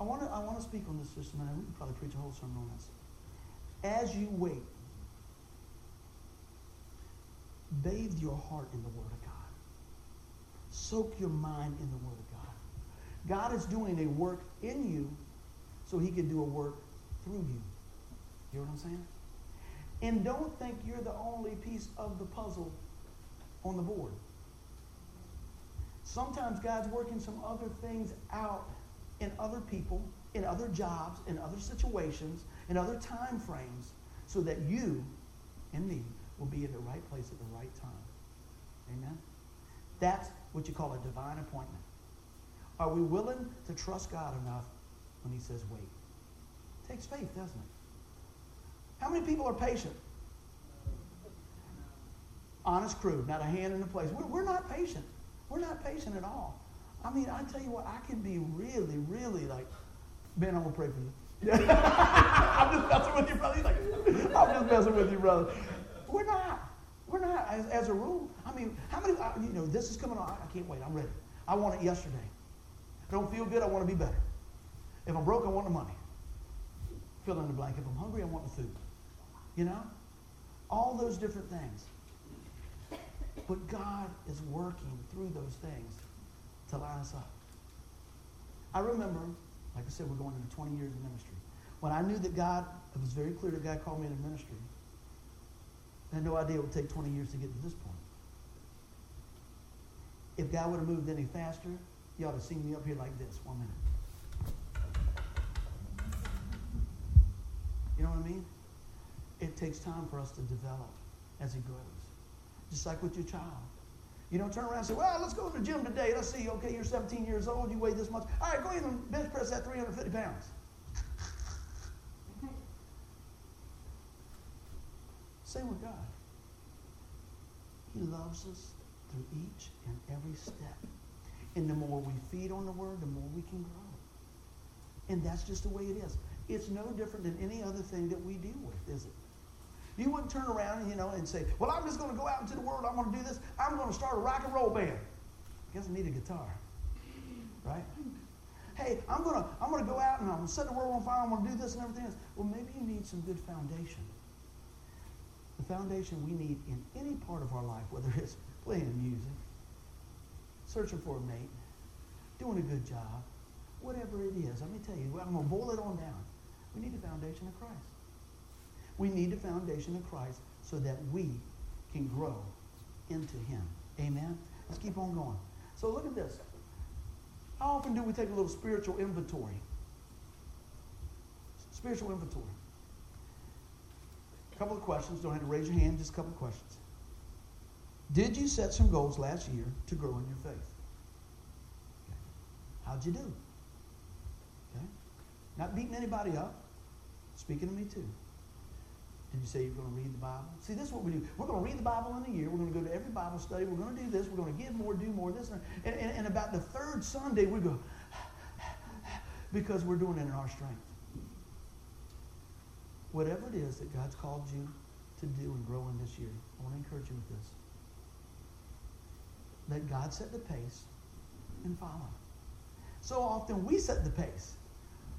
I want to I want to speak on this just a minute. We can probably preach a whole sermon on this. As you wait, bathe your heart in the Word of God. Soak your mind in the Word of God. God is doing a work in you so he can do a work through you. You know what I'm saying? And don't think you're the only piece of the puzzle on the board. Sometimes God's working some other things out in other people, in other jobs, in other situations, in other time frames, so that you and me will be in the right place at the right time. Amen? That's what you call a divine appointment. Are we willing to trust God enough when he says wait? It takes faith, doesn't it? How many people are patient? Honest crew, not a hand in the place. We're, we're not patient. We're not patient at all. I mean, I tell you what, I can be really, really like, Ben, I'm going to pray for you. I'm just messing with you, brother. He's like, I'm just messing with you, brother. We're not. We're not, as, as a rule. I mean, how many, uh, you know, this is coming on. I can't wait. I'm ready. I want it yesterday. I don't feel good. I want to be better. If I'm broke, I want the money. Fill in the blank. If I'm hungry, I want the food. You know? All those different things. But God is working through those things to line us up. I remember, like I said, we're going into 20 years of ministry. When I knew that God, it was very clear that God called me into ministry, I had no idea it would take 20 years to get to this point. If God would have moved any faster, you ought to see me up here like this. One minute. You know what I mean? It takes time for us to develop as he grows. Just like with your child. You don't turn around and say, well, let's go to the gym today. Let's see, okay, you're 17 years old, you weigh this much. All right, go ahead and bench press that 350 pounds. Same with God. He loves us through each and every step. And the more we feed on the word, the more we can grow. And that's just the way it is. It's no different than any other thing that we deal with, is it? You wouldn't turn around, you know, and say, "Well, I'm just going to go out into the world. I'm going to do this. I'm going to start a rock and roll band." Guess I need a guitar, right? Hey, I'm going to I'm going to go out and I'm going to set the world on fire. I'm going to do this and everything else. Well, maybe you need some good foundation. The foundation we need in any part of our life, whether it's playing music, searching for a mate, doing a good job, whatever it is. Let me tell you, I'm going to boil it on down. We need the foundation of Christ. We need the foundation of Christ so that we can grow into Him. Amen? Let's keep on going. So look at this. How often do we take a little spiritual inventory? Spiritual inventory. A couple of questions. Don't have to raise your hand, just a couple of questions. Did you set some goals last year to grow in your faith? Okay. How'd you do? Okay. Not beating anybody up. Speaking to me too. Did you say you're going to read the Bible? See, this is what we do. We're going to read the Bible in a year. We're going to go to every Bible study. We're going to do this. We're going to give more, do more, this. And, and, and about the third Sunday, we go, because we're doing it in our strength. Whatever it is that God's called you to do and grow in this year, I want to encourage you with this. Let God set the pace and follow. So often we set the pace.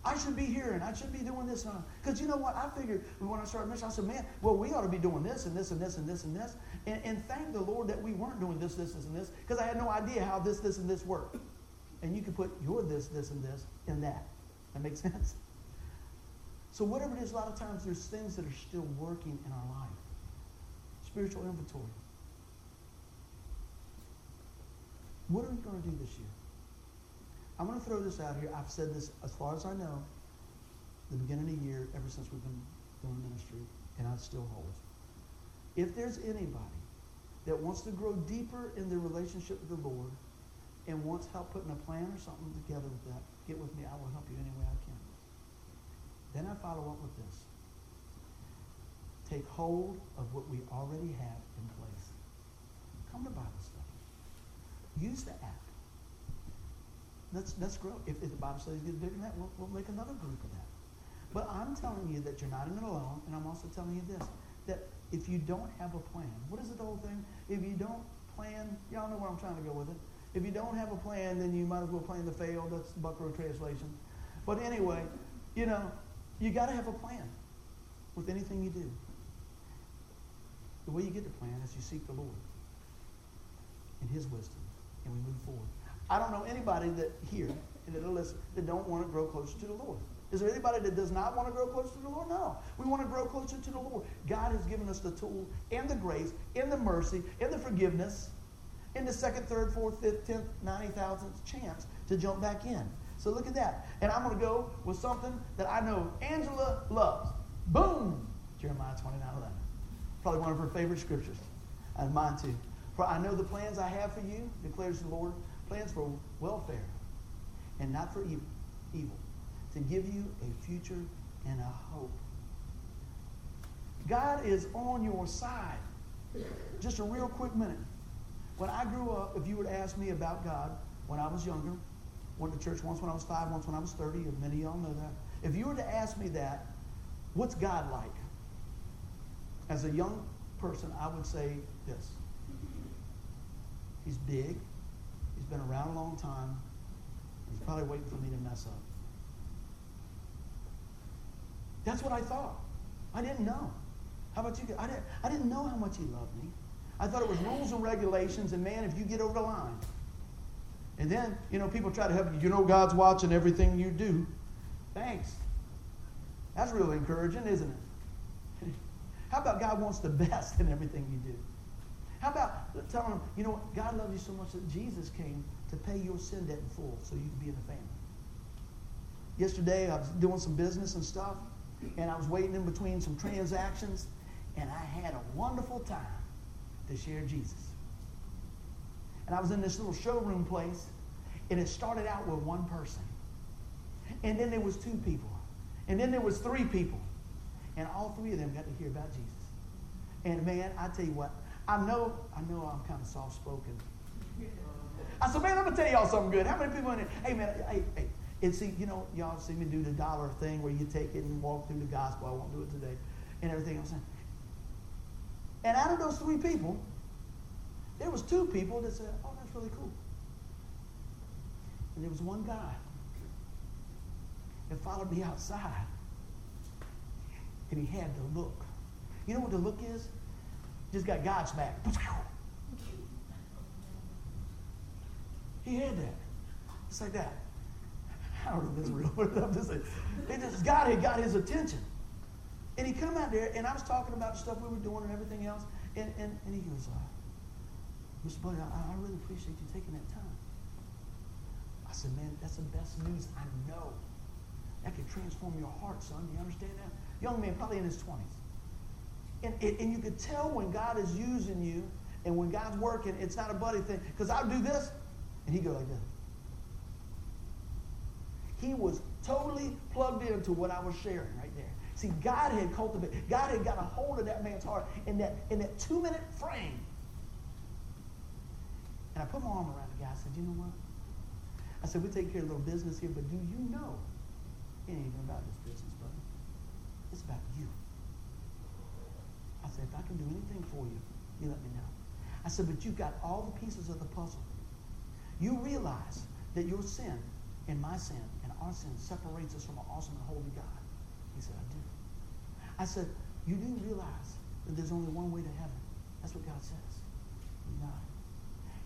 I should be here and I should be doing this. Because you know what? I figured when I started mission, I said, man, well, we ought to be doing this and this and this and this and this. And, and thank the Lord that we weren't doing this, this, this, and this. Because I had no idea how this, this, and this worked. And you can put your this, this, and this in that. That makes sense? So whatever it is, a lot of times there's things that are still working in our life. Spiritual inventory. What are we going to do this year? I'm going to throw this out here. I've said this as far as I know, the beginning of the year, ever since we've been doing ministry, and it still holds. If there's anybody that wants to grow deeper in their relationship with the Lord and wants help putting a plan or something together with that, get with me. I will help you any way I. Then I follow up with this. Take hold of what we already have in place. Come to Bible study. Use the app. Let's, let's grow. If, if the Bible study gets bigger than that, we'll, we'll make another group of that. But I'm telling you that you're not in it alone, and I'm also telling you this, that if you don't have a plan, what is the whole thing? If you don't plan, y'all know where I'm trying to go with it. If you don't have a plan, then you might as well plan to fail. That's Buckrow translation. But anyway, you know, you got to have a plan with anything you do. The way you get the plan is you seek the Lord and His wisdom, and we move forward. I don't know anybody that here and that listen that don't want to grow closer to the Lord. Is there anybody that does not want to grow closer to the Lord? No. We want to grow closer to the Lord. God has given us the tool and the grace and the mercy and the forgiveness and the second, third, fourth, fifth, tenth, ninety thousandth chance to jump back in. So look at that. And I'm going to go with something that I know Angela loves. Boom! Jeremiah 29 11. Probably one of her favorite scriptures. And mine too. For I know the plans I have for you, declares the Lord, plans for welfare and not for evil, evil to give you a future and a hope. God is on your side. Just a real quick minute. When I grew up, if you would ask me about God when I was younger, went to church once when I was five, once when I was 30, and many of y'all know that. If you were to ask me that, what's God like? As a young person, I would say this. He's big. He's been around a long time. He's probably waiting for me to mess up. That's what I thought. I didn't know. How about you? I didn't, I didn't know how much he loved me. I thought it was rules and regulations, and man, if you get over the line. And then, you know, people try to help you. You know, God's watching everything you do. Thanks. That's really encouraging, isn't it? How about God wants the best in everything you do? How about telling them, you know God loves you so much that Jesus came to pay your sin debt in full so you can be in the family. Yesterday, I was doing some business and stuff, and I was waiting in between some transactions, and I had a wonderful time to share Jesus. And I was in this little showroom place, and it started out with one person. And then there was two people. And then there was three people. And all three of them got to hear about Jesus. And man, I tell you what, I know, I know I'm kind of soft spoken. I said, man, I'm gonna tell y'all something good. How many people in here? Hey man, hey, hey. And see, you know, y'all see me do the dollar thing where you take it and walk through the gospel. I won't do it today. And everything I'm saying. And out of those three people, there was two people that said, oh, that's really cool. And there was one guy that followed me outside. And he had the look. You know what the look is? Just got God's back. He had that. It's like that. I don't know if this is real, but I'm just saying. It just, God had got his attention. And he come out there, and I was talking about the stuff we were doing and everything else. And, and, and he goes, uh, Mr. Buddy, I, I really appreciate you taking that time. I said, man, that's the best news I know. That could transform your heart, son. You understand that? Young man, probably in his 20s. And, and, and you could tell when God is using you and when God's working, it's not a buddy thing. Because I'll do this, and he go like this. He was totally plugged into what I was sharing right there. See, God had cultivated, God had got a hold of that man's heart in that, in that two minute frame. And I put my arm around the guy. I said, you know what? I said, we take care of a little business here, but do you know it ain't even about this business, brother? It's about you. I said, if I can do anything for you, you let me know. I said, but you've got all the pieces of the puzzle. You realize that your sin and my sin and our sin separates us from an awesome and holy God. He said, I do. I said, you do realize that there's only one way to heaven. That's what God says. God.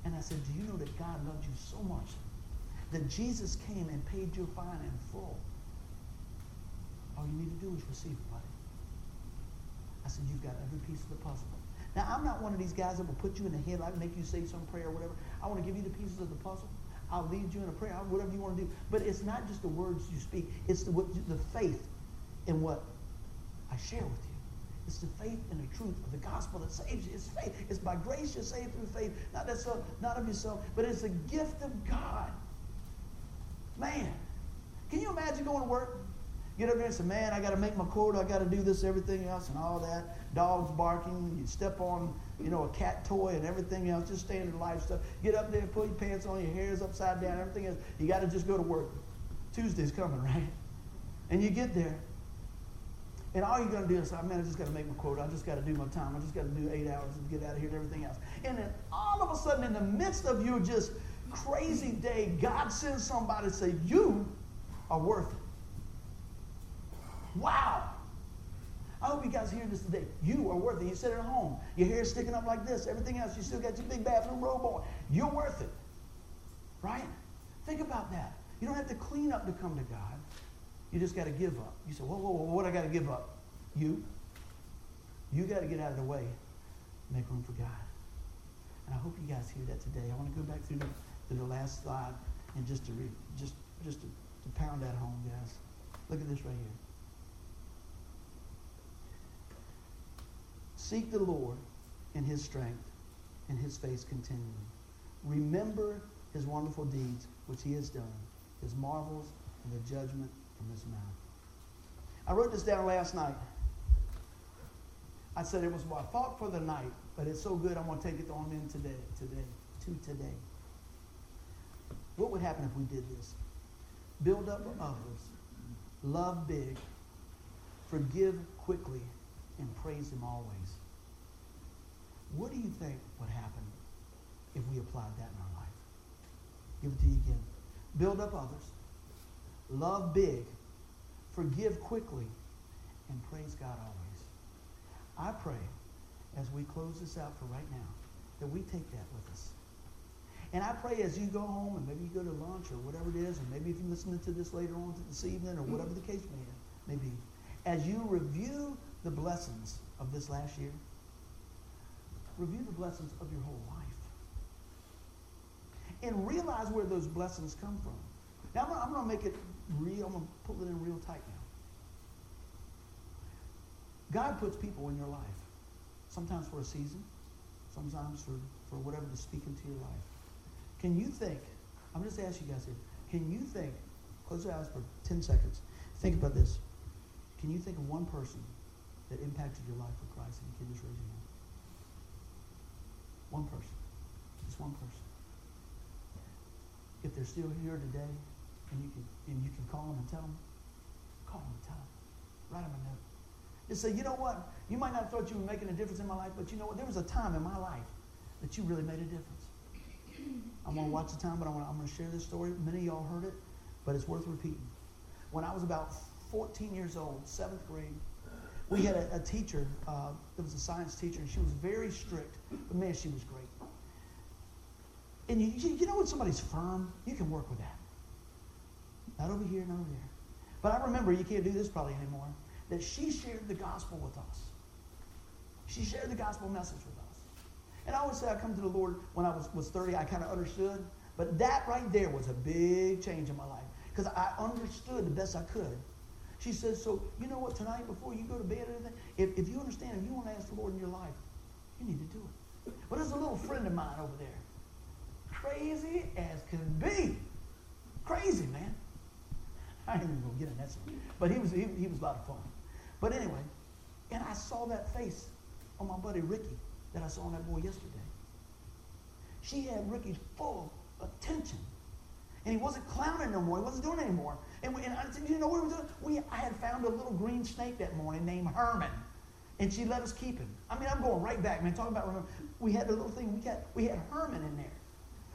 And I said, do you know that God loved you so much that Jesus came and paid your fine in full? All you need to do is receive it, buddy. I said, you've got every piece of the puzzle. Now, I'm not one of these guys that will put you in the headlight and make you say some prayer or whatever. I want to give you the pieces of the puzzle. I'll lead you in a prayer, whatever you want to do. But it's not just the words you speak. It's the, what, the faith in what I share with you. It's the faith and the truth of the gospel that saves you. It's faith. It's by grace you're saved through faith, not so, not of yourself, but it's a gift of God. Man, can you imagine going to work? Get up there and say, man, I got to make my quota. I got to do this, everything else, and all that. Dogs barking. You step on, you know, a cat toy and everything else. Just standard life stuff. Get up there, put your pants on, your hair's upside down, everything else. You got to just go to work. Tuesday's coming, right? And you get there, and all you're going to do is say, man, I just got to make my quota. I just got to do my time. I just got to do eight hours and get out of here and everything else. And then all of a sudden, in the midst of your just crazy day, God sends somebody to say, you are worth it. Wow. I hope you guys hear this today. You are worth it. You sit at home. Your hair sticking up like this. Everything else, you still got your big bathroom robe on. You're worth it. Right? Think about that. You don't have to clean up to come to God. You just got to give up. You say, whoa, whoa, whoa, what I got to give up? You. You got to get out of the way. Make room for God. And I hope you guys hear that today. I want to go back through the, to the last slide and just to read, just, just to, to pound that home, guys. Look at this right here. Seek the Lord in his strength and his face continually. Remember his wonderful deeds which he has done, his marvels and the judgment I wrote this down last night. I said it was my thought for the night, but it's so good I'm going to take it on in today, today, to today. What would happen if we did this? Build up others, love big, forgive quickly, and praise him always. What do you think would happen if we applied that in our life? Give it to you again. Build up others, love big, forgive quickly, and praise God always. I pray as we close this out for right now that we take that with us. And I pray as you go home and maybe you go to lunch or whatever it is, and maybe if you're listening to this later on this evening or whatever the case may, may be, as you review the blessings of this last year, review the blessings of your whole life. And realize where those blessings come from. Now, I'm, I'm going to make it real. I'm going to pull it in real tight now. God puts people in your life, sometimes for a season, sometimes for, for whatever to speak into your life. Can you think, I'm just asking you guys here, can you think, close your eyes for 10 seconds, think about this. Can you think of one person that impacted your life for Christ? And you can just raise your hand. One person. Just one person. If they're still here today, and you can and you can call them and tell them, call them and tell them. Write them a note. Just say, you know what? You might not have thought you were making a difference in my life, but you know what? There was a time in my life that you really made a difference. I'm going to watch the time, but I'm going, to, I'm going to share this story. Many of y'all heard it, but it's worth repeating. When I was about 14 years old, seventh grade, we had a, a teacher uh, that was a science teacher, and she was very strict, but man, she was great. And you, you know when somebody's firm, you can work with that. Not over here, not over there. But I remember, you can't do this probably anymore, that she shared the gospel with us. She shared the gospel message with us. And I always say I come to the Lord when I was, was 30, I kind of understood. But that right there was a big change in my life. Because I understood the best I could she says, so you know what, tonight before you go to bed or anything, if, if you understand, if you want to ask the Lord in your life, you need to do it. But there's a little friend of mine over there. Crazy as can be. Crazy, man. I ain't even to get in that story. But he was, he, he was a lot of fun. But anyway, and I saw that face on my buddy Ricky that I saw on that boy yesterday. She had Ricky's full attention. And he wasn't clowning no more. He wasn't doing it anymore. And, we, and I said, you know what we were doing? We, I had found a little green snake that morning named Herman. And she let us keep him. I mean, I'm going right back, man. Talking about remember, we had a little thing. We got, we had Herman in there,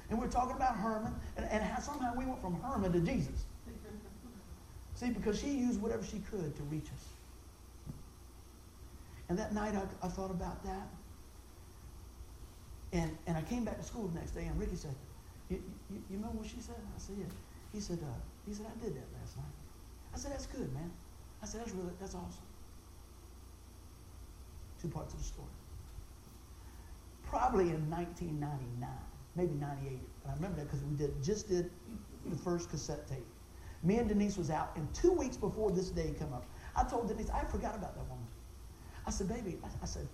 and we are talking about Herman, and, and how somehow we went from Herman to Jesus. See, because she used whatever she could to reach us. And that night, I, I thought about that. And, and I came back to school the next day, and Ricky said, you, you, you know what she said? I said, yeah. He said, uh, he said, I did that last night. I said, that's good, man. I said, that's really, that's awesome. Two parts of the story. Probably in 1999, maybe 98. And I remember that because we did just did the first cassette tape. Me and Denise was out, and two weeks before this day come up, I told Denise, I forgot about that woman. I said, baby, I, said,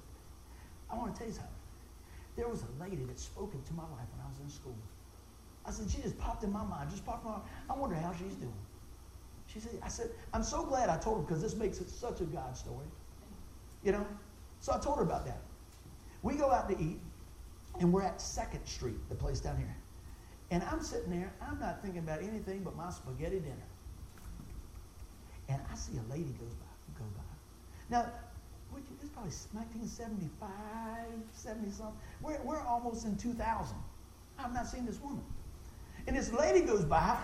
I want to tell you something. There was a lady that spoke into my life when I was in school. I said, she just popped in my mind, just popped in my mind. I wonder how she's doing. She said, I said, I'm so glad I told her because this makes it such a God story. You know? So I told her about that. We go out to eat, and we're at 2nd Street, the place down here. And I'm sitting there, I'm not thinking about anything but my spaghetti dinner. And I see a lady goes by, go by. Now, it's probably 1975, 70 something. We're, we're almost in 2000. I've not seen this woman. And this lady goes by,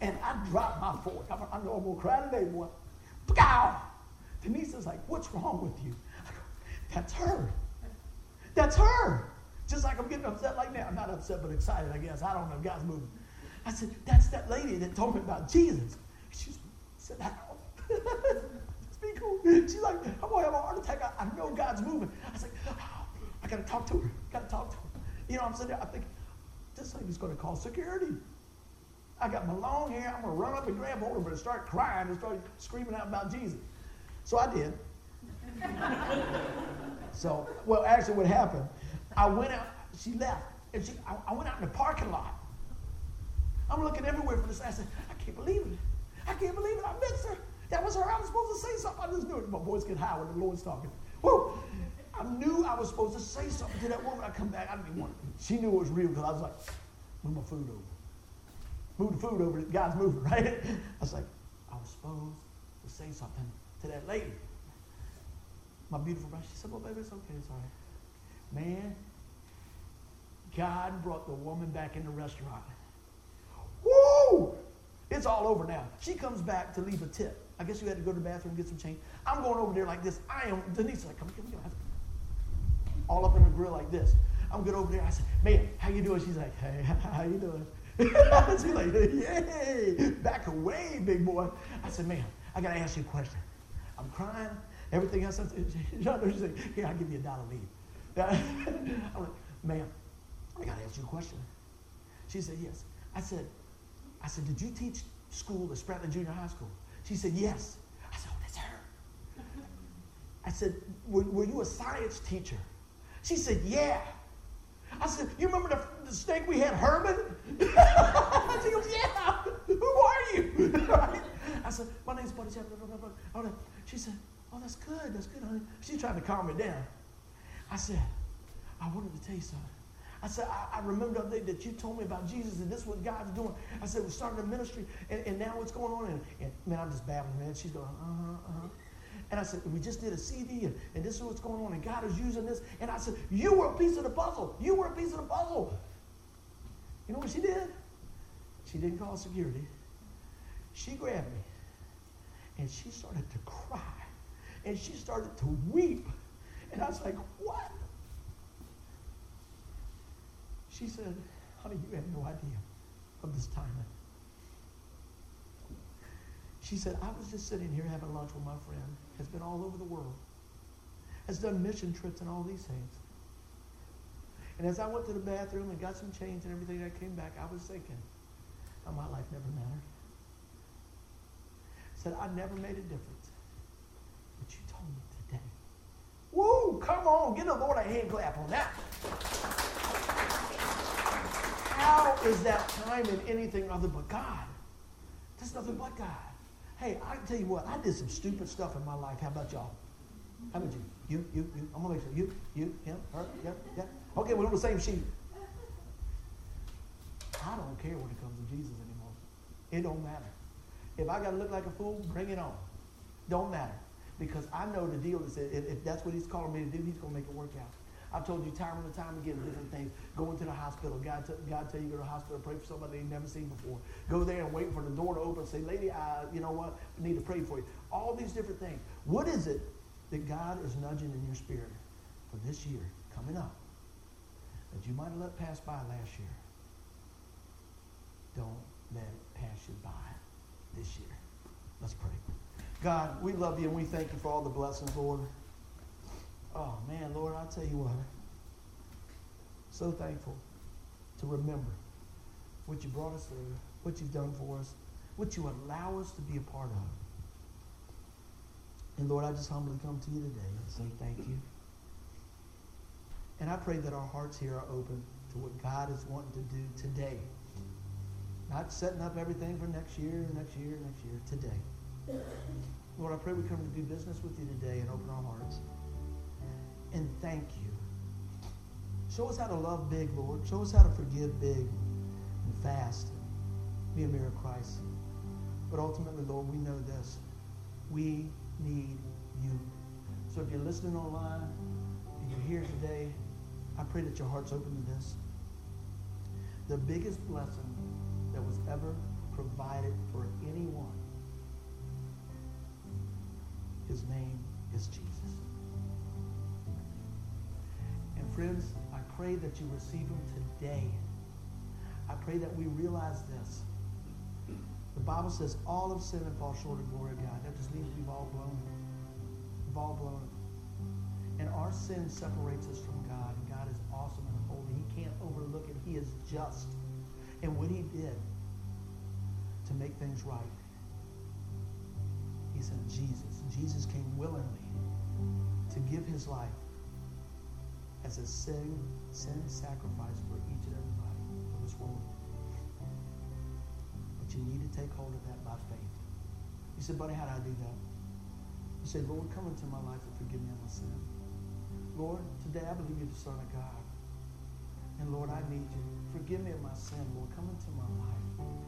and I drop my fork. I'm, I'm going to cry today, boy. Pow! Denise is like, what's wrong with you? Go, that's her. That's her. Just like I'm getting upset like now. I'm not upset, but excited, I guess. I don't know. God's moving. I said, that's that lady that told me about Jesus. She said, Just be cool. She's like, I'm going to have a heart attack. I, I know God's moving. I said, oh, I got to talk to her. Got to talk to her. You know, I'm sitting there, I think, this lady's going to call security. I got my long hair. I'm going to run up and grab hold of her and start crying and start screaming out about Jesus. So I did. so, well, actually, what happened, I went out, she left, and she, I, I, went out in the parking lot. I'm looking everywhere for this. I said, I can't believe it. I can't believe it. I missed her. That was her. I was supposed to say something. I just knew it. My voice get high when the Lord's talking. Whoa. I knew I was supposed to say something to that woman. I come back. I didn't even want. She knew it was real because I was like, move my food over. Move the food over. God's moving, right? I was like, I was supposed to say something to that lady. My beautiful bride. She said, well, baby, it's okay. It's all right. Man, God brought the woman back in the restaurant. Woo! It's all over now. She comes back to leave a tip. I guess you had to go to the bathroom get some change. I'm going over there like this. I am, Denise is like, come, come, come. All up in the grill like this. I'm good over there. I said, man, how you doing? She's like, hey, how you doing? She's like, yay, back away, big boy. I said, man, I got to ask you a question. I'm crying. Everything else. She's like, here, I'll give you a dollar leave. I'm like, ma'am, I got to ask you a question. She said, yes. I said, I said, did you teach school at Spratley Junior High School? She said, yes. I said, oh, that's her. I said, were, were you a science teacher? She said, yeah. I said, you remember the, the snake we had, Herman? she goes, yeah. Who are you? I said, my name's Buddy She said, oh, that's good. That's good, honey. She's trying to calm me down. I said, I wanted to tell you something. I said, I, I remember the day that you told me about Jesus and this is what God's doing. I said, we're starting a ministry and, and now what's going on? And, and man, I'm just babbling, man. She's going, uh-huh, uh-huh. And I said, we just did a CD and, and this is what's going on and God is using this. And I said, you were a piece of the puzzle. You were a piece of the puzzle. You know what she did? She didn't call security. She grabbed me and she started to cry and she started to weep. And I was like, what? She said, honey, you have no idea of this timing. She said, I was just sitting here having lunch with my friend, has been all over the world, has done mission trips and all these things. And as I went to the bathroom and got some change and everything, I came back, I was thinking, how my life never mattered. Said, I never made a difference. But you told me today. Come on, give the Lord a hand clap on that. How is that time in anything other but God? There's nothing but God. Hey, I can tell you what, I did some stupid stuff in my life. How about y'all? How about you? You, you, you. I'm gonna make sure. You, you, him, her, yeah, yeah. Okay, we're on the same sheet. I don't care when it comes to Jesus anymore. It don't matter. If I gotta look like a fool, bring it on. Don't matter. Because I know the deal is if, if that's what he's calling me to do, he's going to make it work out. I've told you time and time again different things. Going to the hospital. God, t- God tell you go to the hospital, pray for somebody you've never seen before. Go there and wait for the door to open. Say, lady, I, you know what? I need to pray for you. All these different things. What is it that God is nudging in your spirit for this year coming up that you might have let pass by last year? Don't let it pass you by this year. Let's pray. God, we love you and we thank you for all the blessings, Lord. Oh, man, Lord, I tell you what. So thankful to remember what you brought us through, what you've done for us, what you allow us to be a part of. And Lord, I just humbly come to you today and say thank you. And I pray that our hearts here are open to what God is wanting to do today. Not setting up everything for next year, next year, next year, today. Lord, I pray we come to do business with you today and open our hearts and thank you. Show us how to love big, Lord. Show us how to forgive big and fast. Be a mirror of Christ. But ultimately, Lord, we know this. We need you. So if you're listening online and you're here today, I pray that your heart's open to this. The biggest blessing that was ever provided for anyone, his name is Jesus. And friends, I pray that you receive him today. I pray that we realize this. The Bible says all of sin and fall short of glory of God. That just means we've all blown it. We've all blown it. And our sin separates us from God. And God is awesome and holy. He can't overlook it. He is just. And what he did to make things right, he sent Jesus. Jesus came willingly to give his life as a sin, sin sacrifice for each and everybody of this world. But you need to take hold of that by faith. You said, buddy, how do I do that? You said, Lord, come into my life and forgive me of my sin. Lord, today I believe you're the Son of God. And Lord, I need you. Forgive me of my sin, Lord. Come into my life.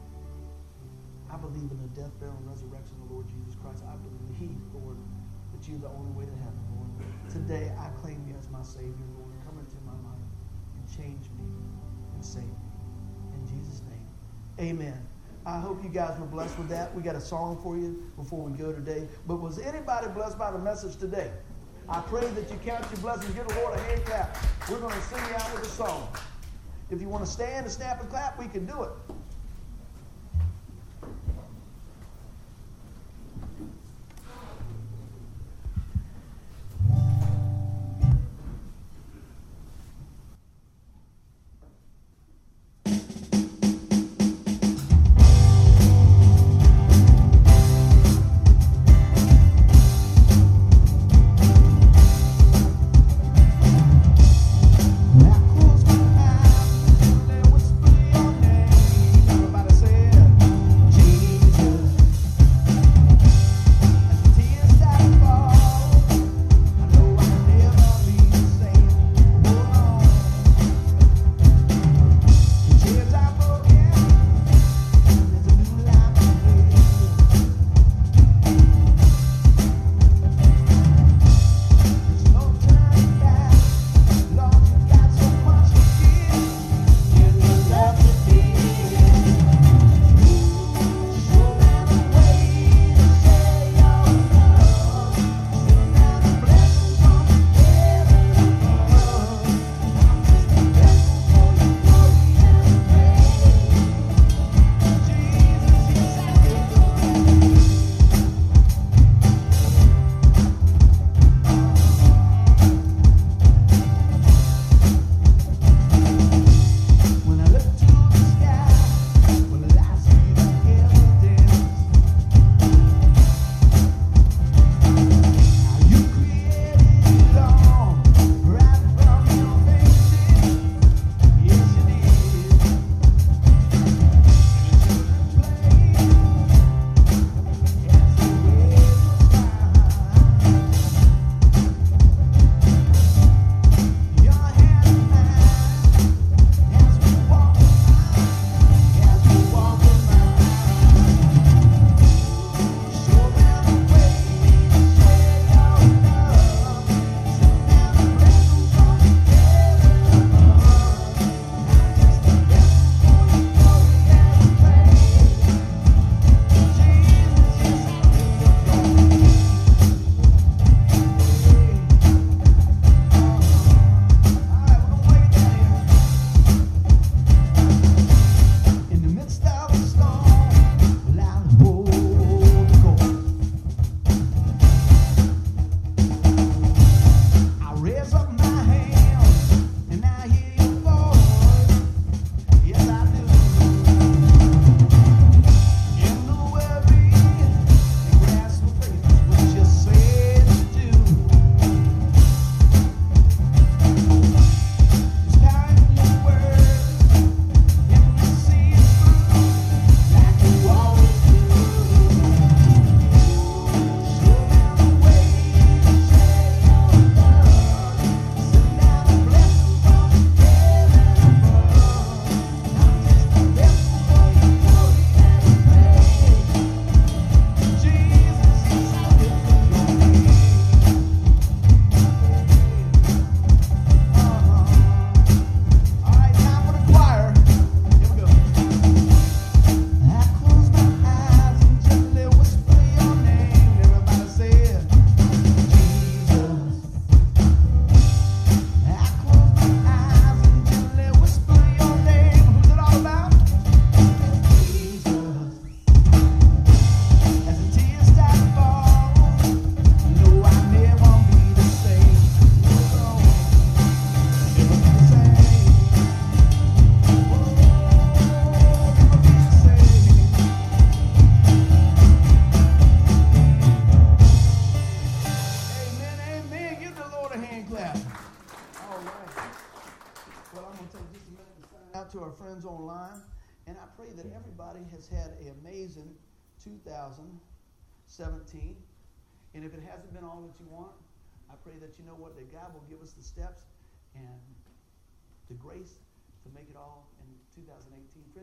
I believe in the death, burial, and resurrection of the Lord Jesus Christ. I believe, Lord, that you're the only way to heaven, Lord. Today I claim you as my Savior, Lord Come into my life and change me and save me. In Jesus' name, amen. I hope you guys were blessed with that. We got a song for you before we go today. But was anybody blessed by the message today? I pray that you count your blessings. Give the Lord a hand clap. We're going to sing you out with a song. If you want to stand and snap and clap, we can do it.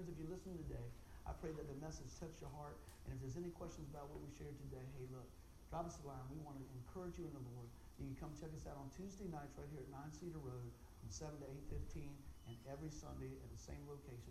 Friends, if you listen today, I pray that the message touched your heart. And if there's any questions about what we shared today, hey, look, drop us a line. We want to encourage you in the Lord. You can come check us out on Tuesday nights right here at 9 Cedar Road from 7 to 8.15 and every Sunday at the same location